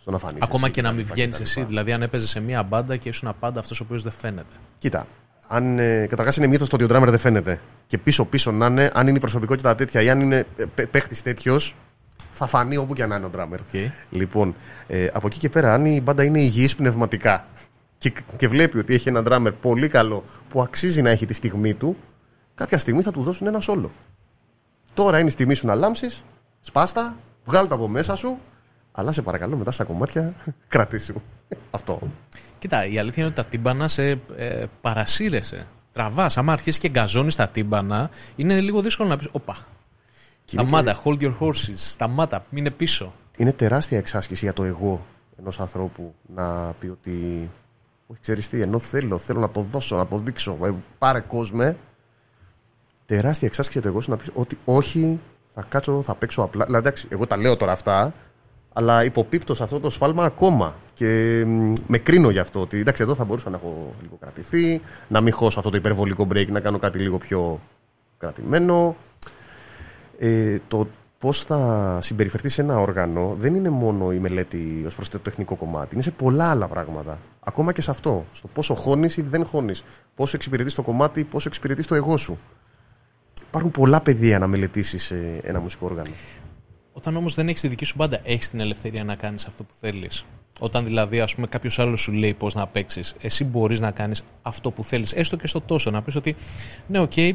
Στο να φανείς Ακόμα εσύ και να μην κτλ. βγαίνεις κτλ. εσύ. Δηλαδή, αν έπαιζες σε μία μπάντα και ήσουν πάντα αυτός ο οποίος δεν φαίνεται. Κοίτα, αν ε, καταρχάς είναι μύθος το ότι ο drummer δεν φαίνεται και πίσω-πίσω να είναι, αν είναι η προσωπικότητα τέτοια ή αν είναι ε, παίχτης τέτοιος, θα φανεί όπου και να είναι ο drummer. Okay. Λοιπόν, ε, από εκεί και πέρα, αν η μπάντα είναι υγιής πνευματικά και, και βλέπει ότι έχει έναν drummer πολύ καλό που αξίζει να έχει τη στιγμή του, κάποια στιγμή θα του δώσουν ένα σόλο. Τώρα είναι η στιγμή σου να λάμψεις, σπάστα, βγάλ' τα από μέσα σου, αλλά σε παρακαλώ μετά στα κομμάτια κρατήσου. Αυτό. Κοίτα, η αλήθεια είναι ότι τα τύμπανα σε ε, παρασύρεσαι. Τραβάς. Άμα αρχίσεις και γκαζώνεις τα τύμπανα, είναι λίγο δύσκολο να πεις: Οπα. Και είναι, Σταμάτα, hold your horses. Σταμάτα, μείνε πίσω. είναι τεράστια εξάσκηση για το εγώ ενός ανθρώπου να πει ότι όχι ξέρεις τι, ενώ θέλω, θέλω να το δώσω, να το δείξω, ε, πάρε κόσμε. Τεράστια εξάσκηση για το εγώ σου να πεις ότι όχι, θα κάτσω, θα παίξω απλά. Δηλαδή, εντάξει, εγώ τα λέω τώρα αυτά, αλλά υποπίπτω σε αυτό το σφάλμα ακόμα. Και μ, με κρίνω γι' αυτό. Ότι εντάξει, εδώ θα μπορούσα να έχω λίγο κρατηθεί, να μην χώσω αυτό το υπερβολικό break, να κάνω κάτι λίγο πιο κρατημένο. Ε, το πώς θα συμπεριφερθεί σε ένα όργανο δεν είναι μόνο η μελέτη ως προς το τεχνικό κομμάτι. Είναι σε πολλά άλλα πράγματα. Ακόμα και σε αυτό. Στο πόσο χώνεις ή δεν χώνεις. Πόσο εξυπηρετείς το κομμάτι, πόσο εξυπηρετείς το εγώ σου. Υπάρχουν πολλά πεδία να μελετήσεις ένα μουσικό όργανο. Όταν όμως δεν έχεις τη δική σου μπάντα, έχεις την ελευθερία να κάνεις αυτό που θέλεις. Όταν δηλαδή, ας πούμε, κάποιος άλλος σου λέει πώς να παίξεις, εσύ μπορείς να κάνεις αυτό που θέλεις, έστω και στο τόσο. Να πεις ότι, ναι, οκ, ε,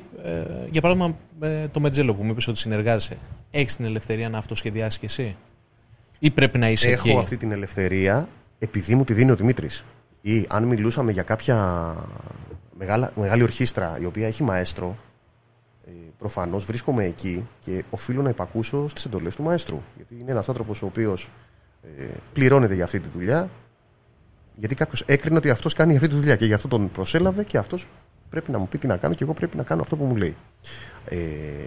για παράδειγμα, ε, το Μεντζέλο που μου είπες ότι συνεργάζεσαι, έχεις την ελευθερία να αυτοσχεδιάσεις κι εσύ; Ή πρέπει να είσαι Έχω εκεί. αυτή την ελευθερία επειδή μου τη δίνει ο Δημήτρης. Ή αν μιλούσαμε για κάποια μεγάλα, μεγάλη ορχήστρα η οποία έχει μαέστρο, ε, προφανώς βρίσκομαι εκεί και οφείλω να υπακούσω στις εντολές του μαέστρου. Γιατί είναι ένας άνθρωπος ο οποίος ε, πληρώνεται για αυτή τη δουλειά, γιατί κάποιος έκρινε ότι αυτός κάνει αυτή τη δουλειά και γι' αυτό τον προσέλαβε και αυτός πρέπει να μου πει τι να κάνω και εγώ πρέπει να κάνω αυτό που μου λέει. Ε,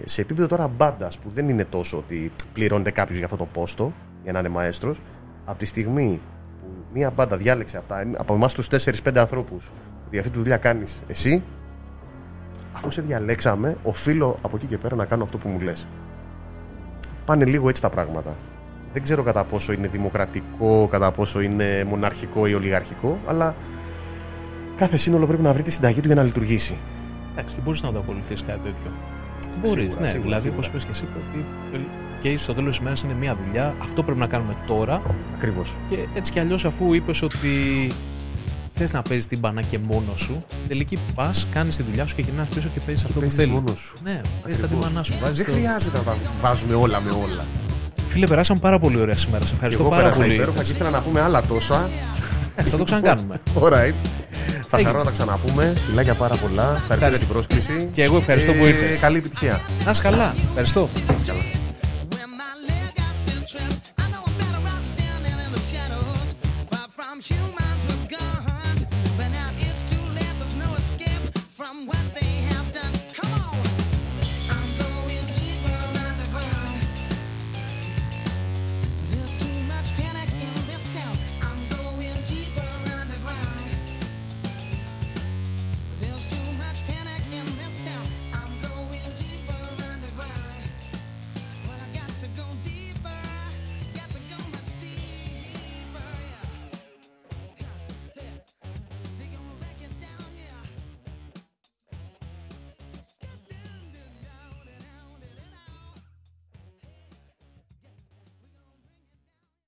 σε επίπεδο τώρα μπάντας που δεν είναι τόσο ότι πληρώνεται κάποιος για αυτό το πόστο, για να είναι μαέστρος, από τη στιγμή που μία μπάντα διάλεξε από, τα, από εμάς τους 4-5 ανθρώπους ότι αυτή τη δουλειά κάνεις εσύ, αφού σε διαλέξαμε, οφείλω από εκεί και πέρα να κάνω αυτό που μου λες. Πάνε λίγο έτσι τα πράγματα. Δεν ξέρω κατά πόσο είναι δημοκρατικό, κατά πόσο είναι μοναρχικό ή ολιγαρχικό, αλλά κάθε σύνολο πρέπει να βρει τη συνταγή του για να λειτουργήσει. Εντάξει, και μπορείς να το ακολουθήσει κάτι τέτοιο. Μπορείς, ναι. σίγουρα, δηλαδή, όπως σίγουρα. είπες και εσύ, ότι και στο τέλος της ημέρα είναι μία δουλειά. Αυτό πρέπει να κάνουμε τώρα. Ακριβώς. Και έτσι κι αλλιώς, αφού είπες ότι θες να παίζεις την μπανά και μόνος σου, στην τελική πας, κάνεις τη δουλειά σου και γυρνάς πίσω και παίζεις αυτό που παίζεις θέλεις. μόνος σου. Ναι, παίζεις τα Ακριβώς. τιμανά σου. βάζεις Δεν το- χρειάζεται να τα βάζουμε όλα με όλα. Φίλε, περάσαμε πάρα πολύ ωραία σήμερα. Σε ευχαριστώ Εγώ πάρα πέρασα πολύ. υπέροχα και ήθελα να πούμε άλλα τόσα. Εντάξει, θα το ξανακάνουμε. Alright. Θα Έγινε. χαρώ να τα ξαναπούμε. Φιλάκια πάρα πολλά. Ευχαριστώ για την πρόσκληση. Και εγώ ευχαριστώ που Ε, ήρθες. Καλή επιτυχία. Να είσαι καλά. Ευχαριστώ. Καλά.